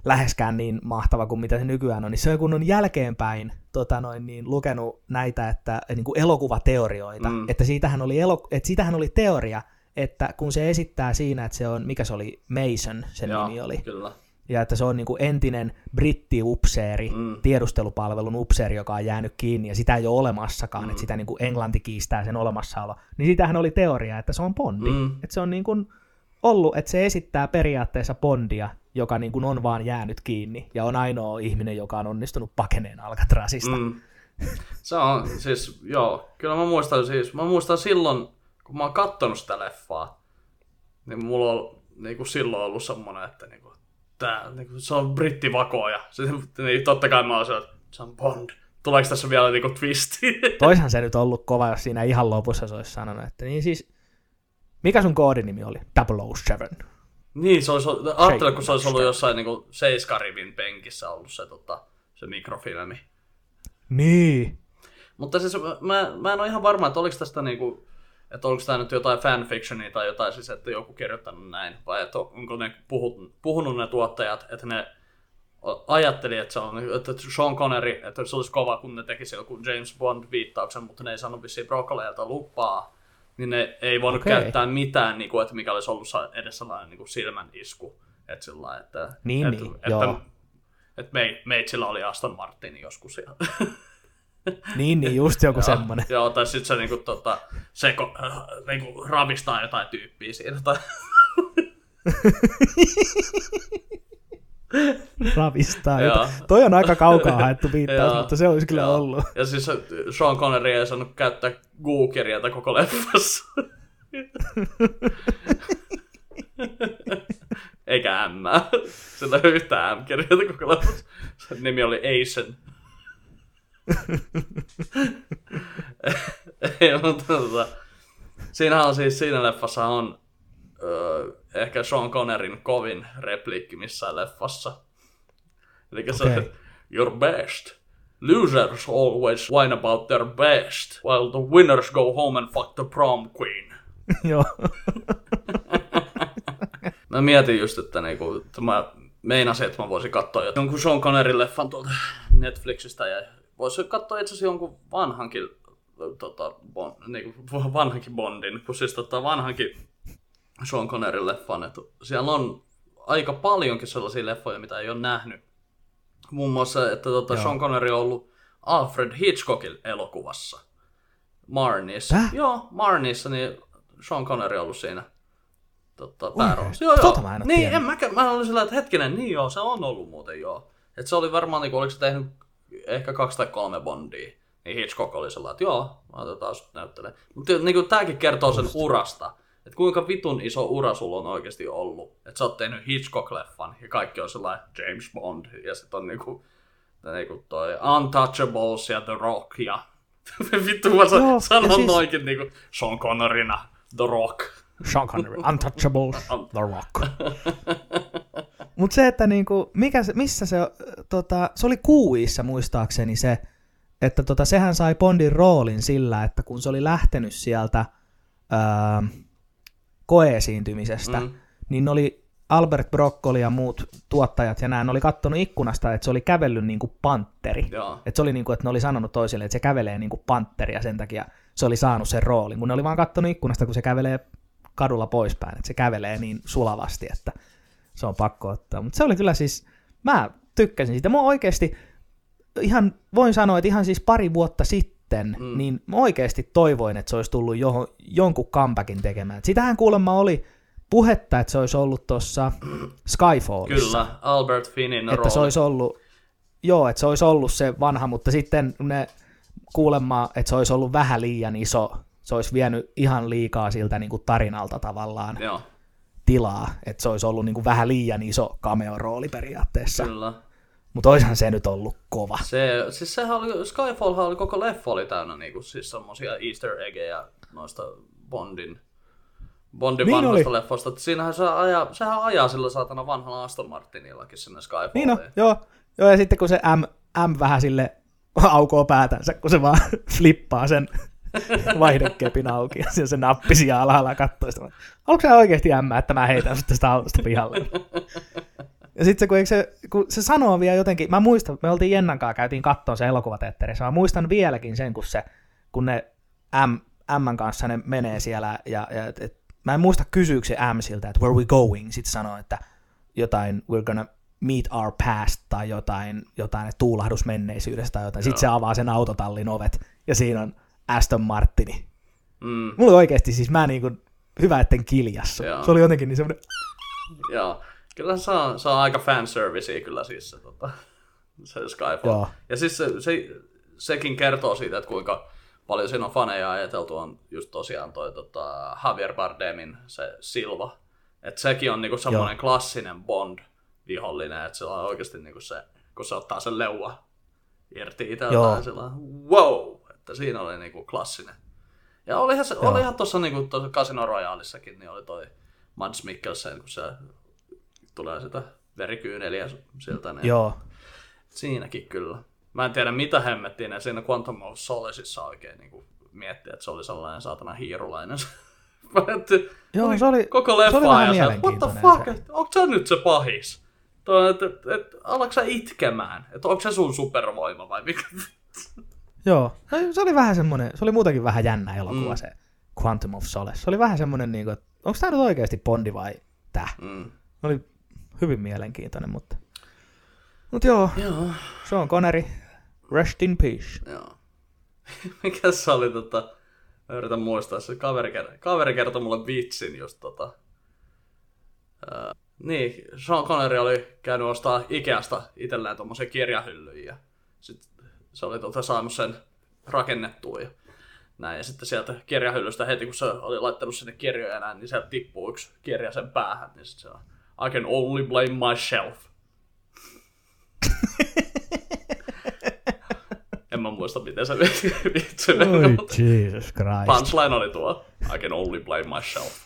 läheskään niin mahtava kuin mitä se nykyään on, niin se on kun on jälkeenpäin tota noin, niin, lukenut näitä että, niin kuin elokuvateorioita, mm. että, siitähän oli elo, että siitähän oli teoria, että kun se esittää siinä, että se on, mikä se oli, Mason sen Joo, nimi oli, kyllä. ja että se on niin kuin entinen brittiupseeri, Mm. tiedustelupalvelun upseeri, joka on jäänyt kiinni, ja sitä ei ole olemassakaan, Mm. että sitä niin kuin Englanti kiistää sen olemassaolo, niin sitähän oli teoria, että se on Bondi. Mm. Että se on niin kuin ollut, että se esittää periaatteessa Bondia, joka niin kuin on vaan jäänyt kiinni, ja on ainoa ihminen, joka on onnistunut pakeneen Alcatrazista. Mm. Se on siis, joo, kyllä mä muistan siis, mä muistan silloin, kun mä oon kattonut sitä leffaa, niin mulla on niin kuin silloin ollut semmonen, että niin kuin, tää, niin kuin, se on brittivakoja. Sitten, niin totta kai mä oon se, että se on Bond. Tuleeko tässä vielä niin kuin twisti? Toishan se nyt ollut kova, jos siinä ihan lopussa se olisi sanonut, että niin siis, mikä sun koodinimi oli? 007. niin, se olisi, ajattele, kun se olisi ollut jossain niin kuin Seiskarivin penkissä ollut se, tota, se mikrofilmi. Niin. Mutta siis mä, mä en ole ihan varma, että oliko tästä niinku, että oliko tämä nyt jotain fanfictionia tai jotain siis, että joku kirjoittanut näin, vai että onko ne puhut, puhunut ne tuottajat, että ne ajatteli, että se on, että Sean Connery, että se olisi kova, kun ne tekisi joku James Bond-viittauksen, mutta ne ei saanut vissiin Broccolialta lupaa, niin ne ei voinut Okei. käyttää mitään, niin kuin, että mikä olisi ollut edes sellainen niin kuin silmän isku. Että sillä että, Niin, että, niin, että, joo. että me, meitsillä oli Aston Martin joskus. Ja, Niin, niin just joku Joo, semmonen. Joo, tai sitten se niinku, tota, seko, äh, niinku, ravistaa jotain tyyppiä siinä. Tai, Ravistaa. Joo. Jota. Toi on aika kaukaa haettu viittaus, mutta se olisi kyllä joo. ollut. Ja siis se- Sean Connery ei saanut käyttää Goo-kirjainta koko leffassa. Eikä M. Sillä yhtään M-kirjainta koko leffassa. Sen nimi oli Asian. Ei, mutta tota, siinähän on siis, siinä leffassa on öö, ehkä Sean Connerin kovin repliikki missään leffassa. Eli se Okei. on, your best. Losers always whine about their best, while the winners go home and fuck the prom queen. Joo. Mä mietin just, että, niinku, että mä meinasin, että mä voisin katsoa jonkun Sean Connerin leffan tuolta Netflixistä ja voisin katsoa itse asiassa jonkun vanhankin, tota, bon, niinku, vanhankin Bondin, kun siis tota, vanhankin Sean Connerin leffan. Että siellä on aika paljonkin sellaisia leffoja, mitä ei ole nähnyt. Muun muassa, että tota, Joo. Sean Connery on ollut Alfred Hitchcockin elokuvassa. Marniissa. Täh? Joo, Marniissa, niin Sean Connery on ollut siinä tota, pääroolissa. Joo, joo. Tota mä en niin, tiennyt. en mäkään, mä olin sillä, että hetkinen, niin joo, se on ollut muuten joo. Et se oli varmaan, niin oliko se tehnyt ehkä kaksi tai kolme Bondia. Niin Hitchcock oli sellainen, että joo, mä otetaan sut näyttelee. Mutta niin tääkin kertoo sen urasta. Että kuinka vitun iso ura sulla on oikeasti ollut. Että sä oot tehnyt Hitchcock-leffan ja kaikki on sellainen James Bond. Ja sit on niinku niin kuin toi Untouchables ja The Rock ja vittu mä Joo, ja sanon siis- noinkin niinku Sean Connorina The Rock. Sean Connery, Untouchables, The Rock. Mutta se, että niinku, mikä se, missä se, tota, se oli kuuissa muistaakseni se, että tota, sehän sai Bondin roolin sillä, että kun se oli lähtenyt sieltä öö, koeesiintymisestä, mm. Niin oli Albert Broccoli ja muut tuottajat ja nämä oli kattonut ikkunasta, että se oli kävellyt niin kuin pantteri. Joo. Että se oli niin kuin, että ne oli sanonut toisille, että se kävelee niin kuin pantteri ja sen takia se oli saanut sen roolin. Kun ne oli vaan kattonut ikkunasta, kun se kävelee kadulla poispäin, että se kävelee niin sulavasti, että se on pakko ottaa. Mutta se oli kyllä siis, mä tykkäsin siitä. Mä oikeasti, ihan, voin sanoa, että ihan siis pari vuotta sitten, mm. niin mä oikeasti toivoin, että se olisi tullut johon, jonkun comebackin tekemään. Et Sitähän kuulemma oli puhetta, että se olisi ollut tuossa Skyfallissa Kyllä, Albert Finnin että rooli. se olisi ollut, joo, että se olisi ollut se vanha, mutta sitten ne kuulemma, että se olisi ollut vähän liian iso, se olisi vienyt ihan liikaa siltä niin kuin tarinalta tavallaan Joo, tilaa, että se olisi ollut niin kuin vähän liian iso cameo-rooli periaatteessa. kyllä. Mutta olisihan se nyt ollut kova. Se, siis sehän oli, Skyfallhan oli koko leffa oli täynnä niinku, siis semmosia easter eggejä noista Bondin, Bondin Niin vanhoista oli. leffoista. Siinähän se ajaa, sehän ajaa sillä saatana vanhalla Aston Martinillakin sinne Skyfalliin. Niin no, joo. joo, ja sitten kun se M, M vähän sille aukoo päätänsä, kun se vaan flippaa sen vaihdekepin auki ja se nappi siellä alhaalla katsoo sitä. Onko se oikeasti M, että mä heitän sut tästä autosta pihalle? Ja sitten se, kun, se, kun se sanoo vielä jotenkin, mä muistan, me oltiin Jennan kanssa, käytiin kattoon se elokuvateatterissa, mä muistan vieläkin sen, kun, se, kun ne M, M kanssa ne menee siellä, ja, ja et, et, mä en muista kysyykö se M siltä, että where we going, sitten sanoo, että jotain, we're gonna meet our past, tai jotain, jotain että tuulahdus menneisyydestä tai jotain. Sitten se avaa sen autotallin ovet, ja siinä on Aston Martini. Mm, Mulla oikeasti siis mä niin kuin, hyvä etten kiljassut. Joo. Se oli jotenkin niin semmoinen, joo. Kyllä se on, se on aika fanservicea kyllä siis se, tota, se Skyfall. Joo. Ja siis se, se, sekin kertoo siitä, että kuinka paljon siinä on faneja ajateltu on just tosiaan toi tota, Javier Bardemin se Silva. Että sekin on niinku semmoinen klassinen Bond-vihollinen, että se on oikeasti niinku se, kun se ottaa sen leua irti Joo. itseltään, sillä on, wow, että siinä oli niinku klassinen. Ja olihan, se, Joo. olihan tuossa niinku, tuossa Casino Royaleissakin, niin oli toi Mads Mikkelsen, kun se tulee sitä verikyyneliä sieltä. Niin joo. Siinäkin kyllä. Mä en tiedä mitä hemmettiin ne siinä Quantum of Solaceissa oikein niin miettiä, että se oli sellainen saatana hiirulainen. Joo, se oli, koko se oli leffa vähän se, what the fuck, se. onko sä nyt se pahis? Toi, että, et, et, alatko sä itkemään? Että onko se sun supervoima vai mikä? Joo, No, se oli vähän semmoinen, se oli muutenkin vähän jännä elokuva Mm. se Quantum of Solace. Se oli vähän semmoinen, niin kuin, että onko tämä nyt oikeasti Bondi vai tää? Mm. Se oli hyvin mielenkiintoinen, mutta... Mutta joo, Joo, Sean Connery, rest in peace. joo. Mikä se oli tota, mä yritän muistaa, se kaveri, kaveri kertoi mulle vitsin just tota, ää, niin, Sean Connery oli käynyt ostaa Ikeasta itselleen tommosen kirjahyllyjä ja sit se oli tota saanut sen rakennettua ja näin. Ja sitten sieltä kirjahyllystä heti, kun se oli laittanut sinne kirjoja näin, niin sieltä tippuu yksi kirja sen päähän, niin sit se on, I can only blame myself. en mä muista, miten se vitsi meni, Jesus Christ. punchline oli tuo, I can only blame myself.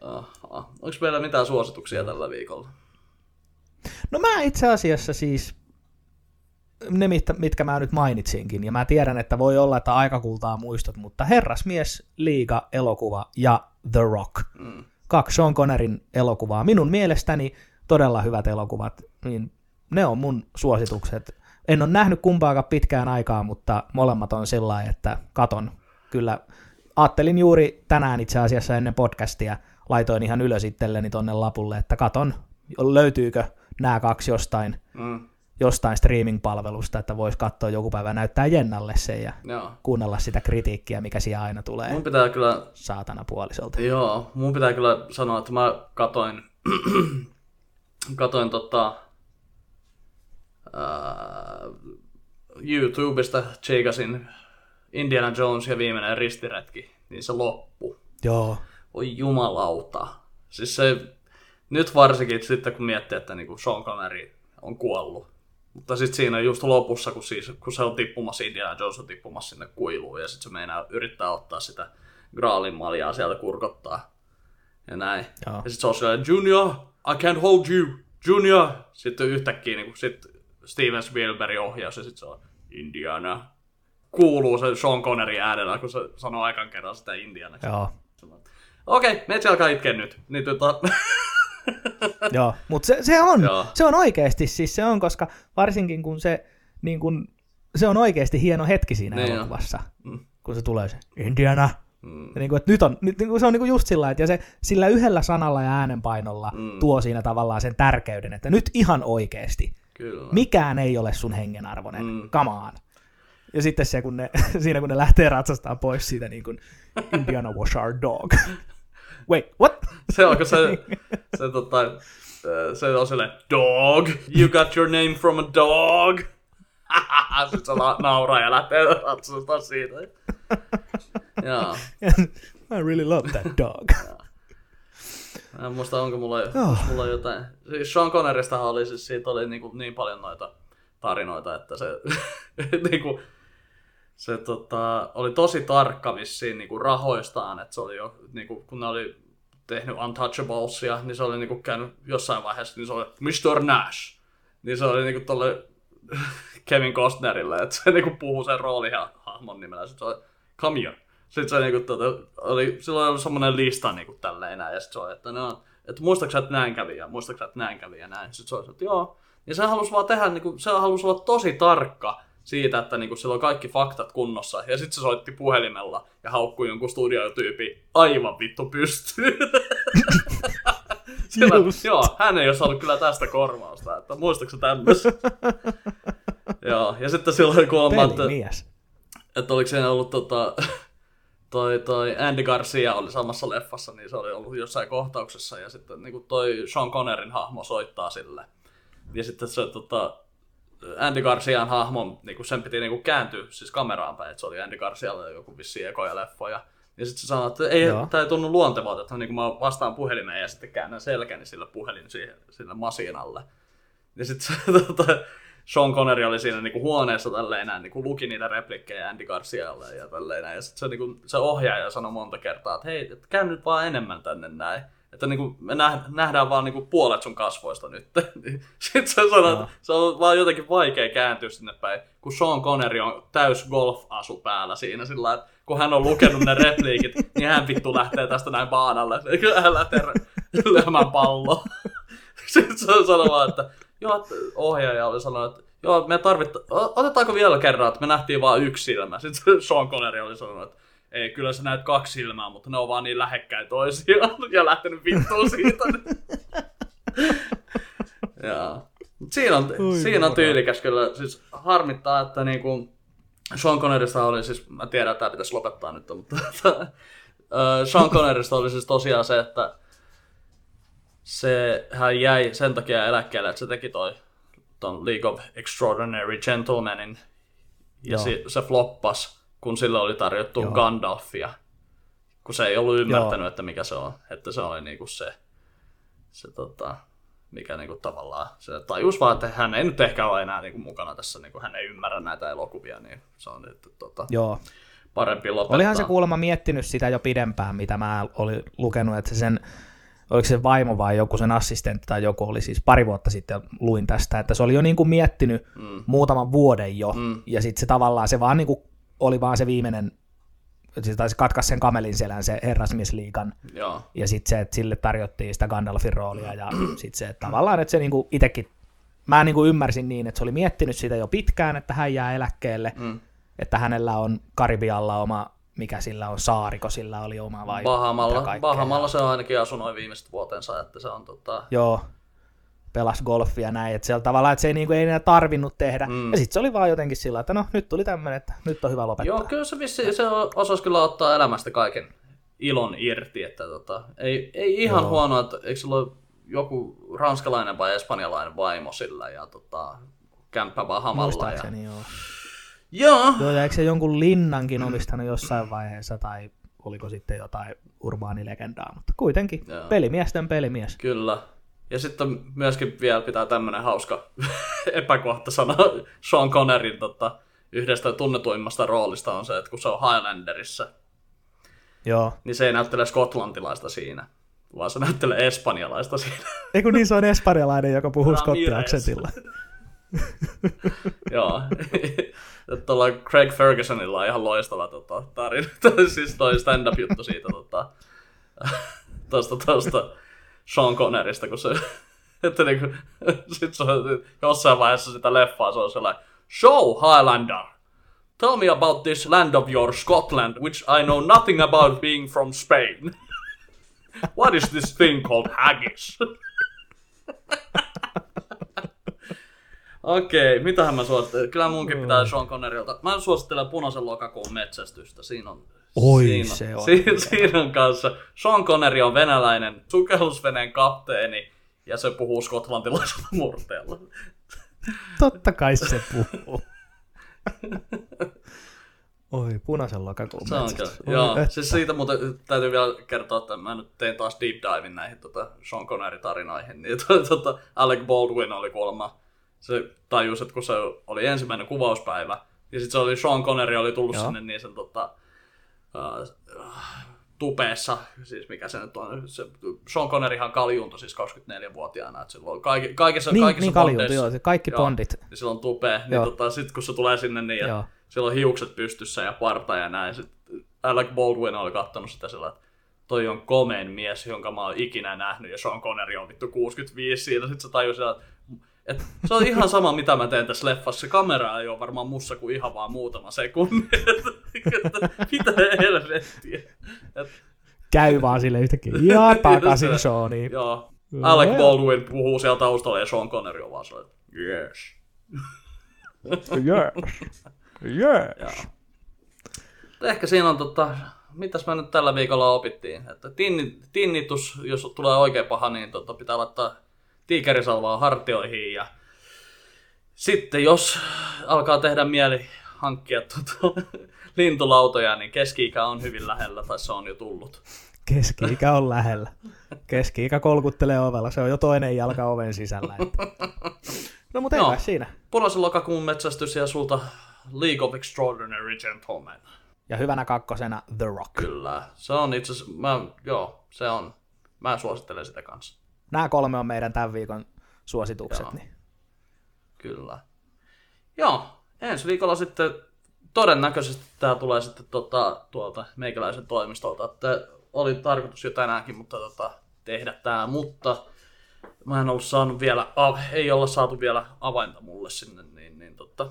Aha. Onko meillä mitään suosituksia tällä viikolla? No mä itse asiassa siis, ne mitkä, mitkä mä nyt mainitsinkin, ja mä tiedän, että voi olla, että aika kultaa muistot, mutta Herrasmies, Liiga, elokuva ja The Rock. Mm. Kaksi Sean Connerin elokuvaa. Minun mielestäni todella hyvät elokuvat, niin ne on mun suositukset. En ole nähnyt kumpaakaan pitkään aikaa, mutta molemmat on sillä että katon. Kyllä ajattelin juuri tänään itse asiassa ennen podcastia, laitoin ihan ylös itselleni tonne lapulle, että katon, löytyykö nämä kaksi jostain, Mm. jostain streaming-palvelusta, että voisi katsoa joku päivä näyttää Jennalle se ja Joo. kuunnella sitä kritiikkiä, mikä siellä aina tulee Mun pitää kyllä saatana puolisolta. Joo, mun pitää kyllä sanoa, että mä katoin, katoin tota, ää, YouTubesta, cheikasin Indiana Jones ja viimeinen ristiretki, niin se loppu. Joo, Oi jumalauta. Siis se, nyt varsinkin sitten kun miettii, että niinku Sean Connery on kuollut. Mutta sitten siinä just lopussa, kun, siis, kun se on tippumassa, Indiana Jones on tippumassa sinne kuiluun ja sitten se meinaa yrittää ottaa sitä Graalin maljaa sieltä kurkottaa. Ja näin. Joo. Ja sitten se on Junior, I can't hold you, Junior. Sitten yhtäkkiä niin sit Steven Spielberg ohjaus ja sitten se on Indiana. Kuuluu se Sean Connery äänellä, kun se sanoo aikan kerran sitä Indiana. Joo. Okei, okay, metsi alkaa itkeä nyt. Niin tota, Joo, mutta se, se, on, Joo. se on oikeasti siis se on, koska varsinkin kun se, niin kun, se on oikeasti hieno hetki siinä Niin elokuvassa, Mm. kun se tulee se Indiana. Mm. Ja niin kuin, että nyt on, nyt, niin kuin se on niin kuin just sillä että ja se sillä yhdellä sanalla ja äänenpainolla Mm. tuo siinä tavallaan sen tärkeyden, että nyt ihan oikeasti, kyllä. mikään ei ole sun hengenarvoinen, Mm. come on. Ja sitten se, kun ne, siinä kun ne lähtee ratsastaa pois siitä niin kuin, Indiana was our dog. Wait, what? Se on, kun se, se, tota, se on silleen, dog, you got your name from a dog. Sitten se la- nauraa ja lähtee ratsastaa siitä. Joo. I really love that dog. Mä en muista, onko mulla, oh. mulla jotain. Siis Sean Connerystahan oli, siis siitä oli niin, kuin niin paljon noita tarinoita, että se, niin kuin, se tota, oli tosi tarkka vissiin niin kuin rahoistaan, että se oli jo, niin kuin, kun ne oli tehnyt Untouchablesia, niin se oli niin kuin käynyt jossain vaiheessa, niin se oli Mr. Nash. Niin se oli niin kuin tolle Kevin Costnerille, että se niin kuin puhuu sen roolihahmon nimellä, sitten se oli come here. Sitten se niinku, tota, oli, silloin oli semmoinen lista niinku tälleen näin, ja sitten se oli, että, no, että muistaaksä, että näin kävi, ja muistaaksä, että näin kävi, ja näin. Sitten se oli, että joo. Ja se halusi vaan tehdä, niinku, se halusi olla tosi tarkka siitä, että niinku, sillä on kaikki faktat kunnossa. Ja sitten se soitti puhelimella ja haukkui jonkun studiotyypi aivan vittu pystyyn. Sillä, joo, hän ei ole saanut kyllä tästä korvausta, että muistaaksä tämmöistä? joo, ja sitten silloin kuulemma, että että oliko siinä ollut tota, toi, toi Andy Garcia oli samassa leffassa, niin se oli ollut jossain kohtauksessa ja sitten niin toi Sean Connerin hahmo soittaa sille. Ja sitten se tota, Andy Garcian hahmon, niin sen piti niin kääntyä siis kameraan päin, että se oli Andy Garcialle joku vissiin ekoja leffoja. Ja sitten se sanoi, että ei, Joo. tämä ei tunnu luontevalta, että niin mä vastaan puhelimeen ja sitten käännän selkäni sille puhelin siihen, sille masinalle. Ja sitten tota, Sean Connery oli siinä niinku huoneessa tälleen näin, niinku luki niitä replikkejä Andy Garcialle ja tälleen näin. Ja sitten se, niinku, se ohjaaja sanoi monta kertaa, että hei, et käy nyt vaan enemmän tänne näin. Että niinku, me näh- nähdään vaan niinku puolet sun kasvoista nyt. sitten se että se on vaan jotenkin vaikea kääntyä sinne päin, kun Sean Connery on täys golf-asu päällä siinä sillä että kun hän on lukenut ne repliikit, niin hän vittu lähtee tästä näin baanalle. Hän lähtee lyömään palloa. Sitten se sanoi vaan, että joo, ohjaaja oli sanonut, että joo, me tarvitta, otetaanko vielä kerran, että me nähtiin vaan yksi silmä. Sitten Sean Connery oli sanonut, että ei, kyllä sä näet kaksi silmää, mutta ne on vaan niin lähekkäin toisiaan ja lähtenyt vittuun siitä. Mut siinä on, Oi siinä on tyylikäs kyllä. Siis harmittaa, että niinku Sean Connerysta oli siis, mä tiedän, että tämä pitäisi lopettaa nyt, mutta Sean Connerysta oli siis tosiaan se, että se, hän jäi sen takia eläkkeelle, että se teki toi ton League of Extraordinary Gentlemanin ja Joo. se, se floppas, kun sille oli tarjottu Joo. Gandalfia, kun se ei ollut ymmärtänyt, että mikä se on, että se oli niinku se, se tota, mikä niinku tavallaan, se tajus vaan, että hän ei nyt ehkä ole enää niinku mukana tässä, niinku hän ei ymmärrä näitä elokuvia, niin se on nyt tota, Joo. parempi lopettaa. Olihan se kuulemma miettinyt sitä jo pidempään, mitä mä olin lukenut, että se sen, oliko se vaimo vai joku sen assistentti tai joku oli siis pari vuotta sitten luin tästä, että se oli jo niin kuin miettinyt Mm. muutaman vuoden jo, Mm. ja sitten se tavallaan se vaan niin kuin oli vaan se viimeinen, se taisi katkaisi sen kamelin selän se herrasmiesliikan, Joo. ja sitten se, että sille tarjottiin sitä Gandalfin roolia, ja sitten se, että tavallaan, että se niinku itsekin, mä niinku ymmärsin niin, että se oli miettinyt sitä jo pitkään, että hän jää eläkkeelle, Mm. että hänellä on Karibialla oma, mikä sillä on, saariko sillä oli oma vai Bahamalla. Bahamalla se on ainakin asunut viimeiset vuotensa, että se on tota, Joo, pelas golfia näin, että siellä tavallaan, että se ei, niinku, ei enää tarvinnut tehdä. Mm. Ja sitten se oli vaan jotenkin sillä, että no nyt tuli tämmöinen, että nyt on hyvä lopettaa. Joo, kyllä se, vissi, se osasi kyllä ottaa elämästä kaiken ilon irti, että tota, ei, ei ihan Joo. huono, että eikö sillä ole joku ranskalainen vai espanjalainen vaimo sillä ja tota, kämppä Bahamalla. Ja... Joo. Joo, Joo, ja eikö se jonkun linnankin omistanut jossain vaiheessa, tai oliko sitten jotain urbaanilegendaa, mutta kuitenkin Joo. pelimiesten pelimies. kyllä. Ja sitten myöskin vielä pitää tämmönen hauska epäkohta sanoa Sean Connerin tota, yhdestä tunnetuimmasta roolista on se, että kun se on Highlanderissa, Joo. niin se ei näyttele skotlantilaista siinä, vaan se näyttelee espanjalaista siinä. Ei kun niin se on espanjalainen, joka puhuu Ramirez. skottiaksentilla. Joo. Tuolla Craig Fergusonilla on ihan loistava tota, tarina, siis toi stand-up-juttu siitä tota, tosta, tosta Sean Connerista, kun se, että niinku, sit se on jossain vaiheessa sitä leffaa, se on sellainen, Show Highlander, tell me about this land of yours, Scotland, which I know nothing about being from Spain. What is this thing called haggis? Okei, mitähän mä suosittelen? Kyllä munkin pitää Sean Connerilta. Mä suosittelen punaisen lokakuun metsästystä. Siinä on... Oi, siinä, se on Siinä, hyvä. siinä on kanssa. Sean Connery on venäläinen sukellusveneen kapteeni ja se puhuu skotlantilaisella murteella. Totta kai se puhuu. Oi, punaisen lokakuun Se on kyllä. Joo, Oi, siis siitä muuten täytyy vielä kertoa, että mä nyt tein taas deep divin näihin tota Sean Connery-tarinoihin. Niin to, tota, Alec Baldwin oli kuulemma, se tajusi, että kun se oli ensimmäinen kuvauspäivä, ja sitten se oli Sean Connery oli tullut Joo. sinne niin sen tota, uh, tupeessa, siis mikä se nyt on, se, Sean Conneryhan kaljuuntui siis 24-vuotiaana, että silloin kaikki, kaikissa, Niin, kaikissa niin bondeissa- joo, kaikki bondit. Ja silloin tupee, niin Joo. tota, sit kun se tulee sinne niin, ja Joo. sillä on hiukset pystyssä ja parta ja näin, sit Alec Baldwin oli kattonut sitä sillä, että toi on komein mies, jonka mä oon ikinä nähnyt, ja Sean Connery on vittu 65 siinä, sit se tajui sillä, että et se on ihan sama, mitä mä teen tässä leffassa. Se kamera ei ole varmaan mussa kuin ihan vaan muutama sekunti. Että mitä helvettiä. Et, Käy vaan sille yhtäkkiä. Ja takaisin Seaniin. joo. Alec Baldwin puhuu siellä taustalla ja Sean Connery on vaan sellainen, yes. Yes. Yes. Joo. Ehkä siinä on tota, mitäs mä nyt tällä viikolla opittiin, että tinni, tinnitus, jos tulee oikein paha, niin tota, pitää laittaa tiikerisalvaa hartioihin ja sitten jos alkaa tehdä mieli hankkia tota, lintulautoja, niin keski-ikä on hyvin lähellä, tai se on jo tullut. Keski-ikä on lähellä. Keski-ikä kolkuttelee ovella. Se on jo toinen jalka oven sisällä. Että. No mutta kai siinä. Punaisen lokakuun metsästys ja sulta League of Extraordinary Gentlemen. Ja hyvänä kakkosena The Rock. Kyllä, se on itse asiassa, mä, joo, se on, mä suosittelen sitä kanssa. Nämä kolme on meidän tämän viikon suositukset. Joo. Niin. Kyllä. Joo, ensi viikolla sitten todennäköisesti tämä tulee sitten tota, tuolta meikäläisen toimistolta. Että oli tarkoitus jo tänäänkin mutta tota, tehdä tämä, mutta mä en ollut saanut vielä, ei olla saatu vielä avainta mulle sinne, niin, niin totta.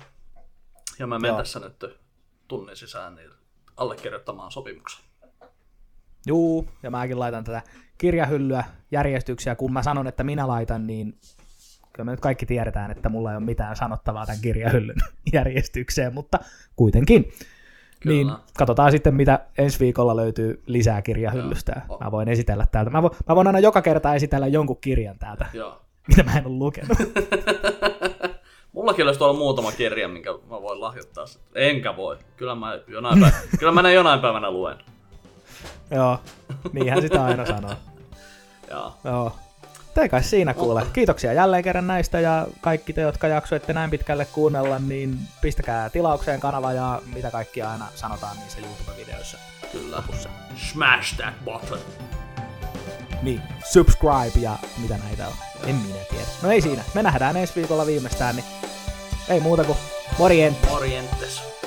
Ja mä menen Joo. tässä nyt tunnin sisään niin allekirjoittamaan sopimuksen. Juu, ja mäkin laitan tätä kirjahyllyä järjestyksiä. Kun mä sanon, että minä laitan, niin kyllä me nyt kaikki tiedetään, että mulla ei ole mitään sanottavaa tämän kirjahyllyn järjestykseen, mutta kuitenkin. Kyllä. Niin katsotaan sitten, mitä ensi viikolla löytyy lisää kirjahyllystä. Joo. Mä voin esitellä täältä. Mä, vo, mä voin aina joka kerta esitellä jonkun kirjan täältä, Joo. mitä mä en ole lukenut. Mullakin olisi tuolla muutama kirja, minkä mä voin lahjoittaa. Enkä voi. Kyllä mä jonain, päivänä, kyllä mä ne jonain päivänä luen. Joo, niinhän sitä aina sanoo. Joo. Joo. Te kai siinä kuule. Kiitoksia jälleen kerran näistä ja kaikki te, jotka jaksoitte näin pitkälle kuunnella, niin pistäkää tilaukseen kanava ja mitä kaikkia aina sanotaan niissä YouTube-videoissa. Kyllä. lopussa. Smash that button. Niin, subscribe ja mitä näitä on. En minä tiedä. No ei siinä. Me nähdään ensi viikolla viimeistään, niin ei muuta kuin morjent. Morjentes.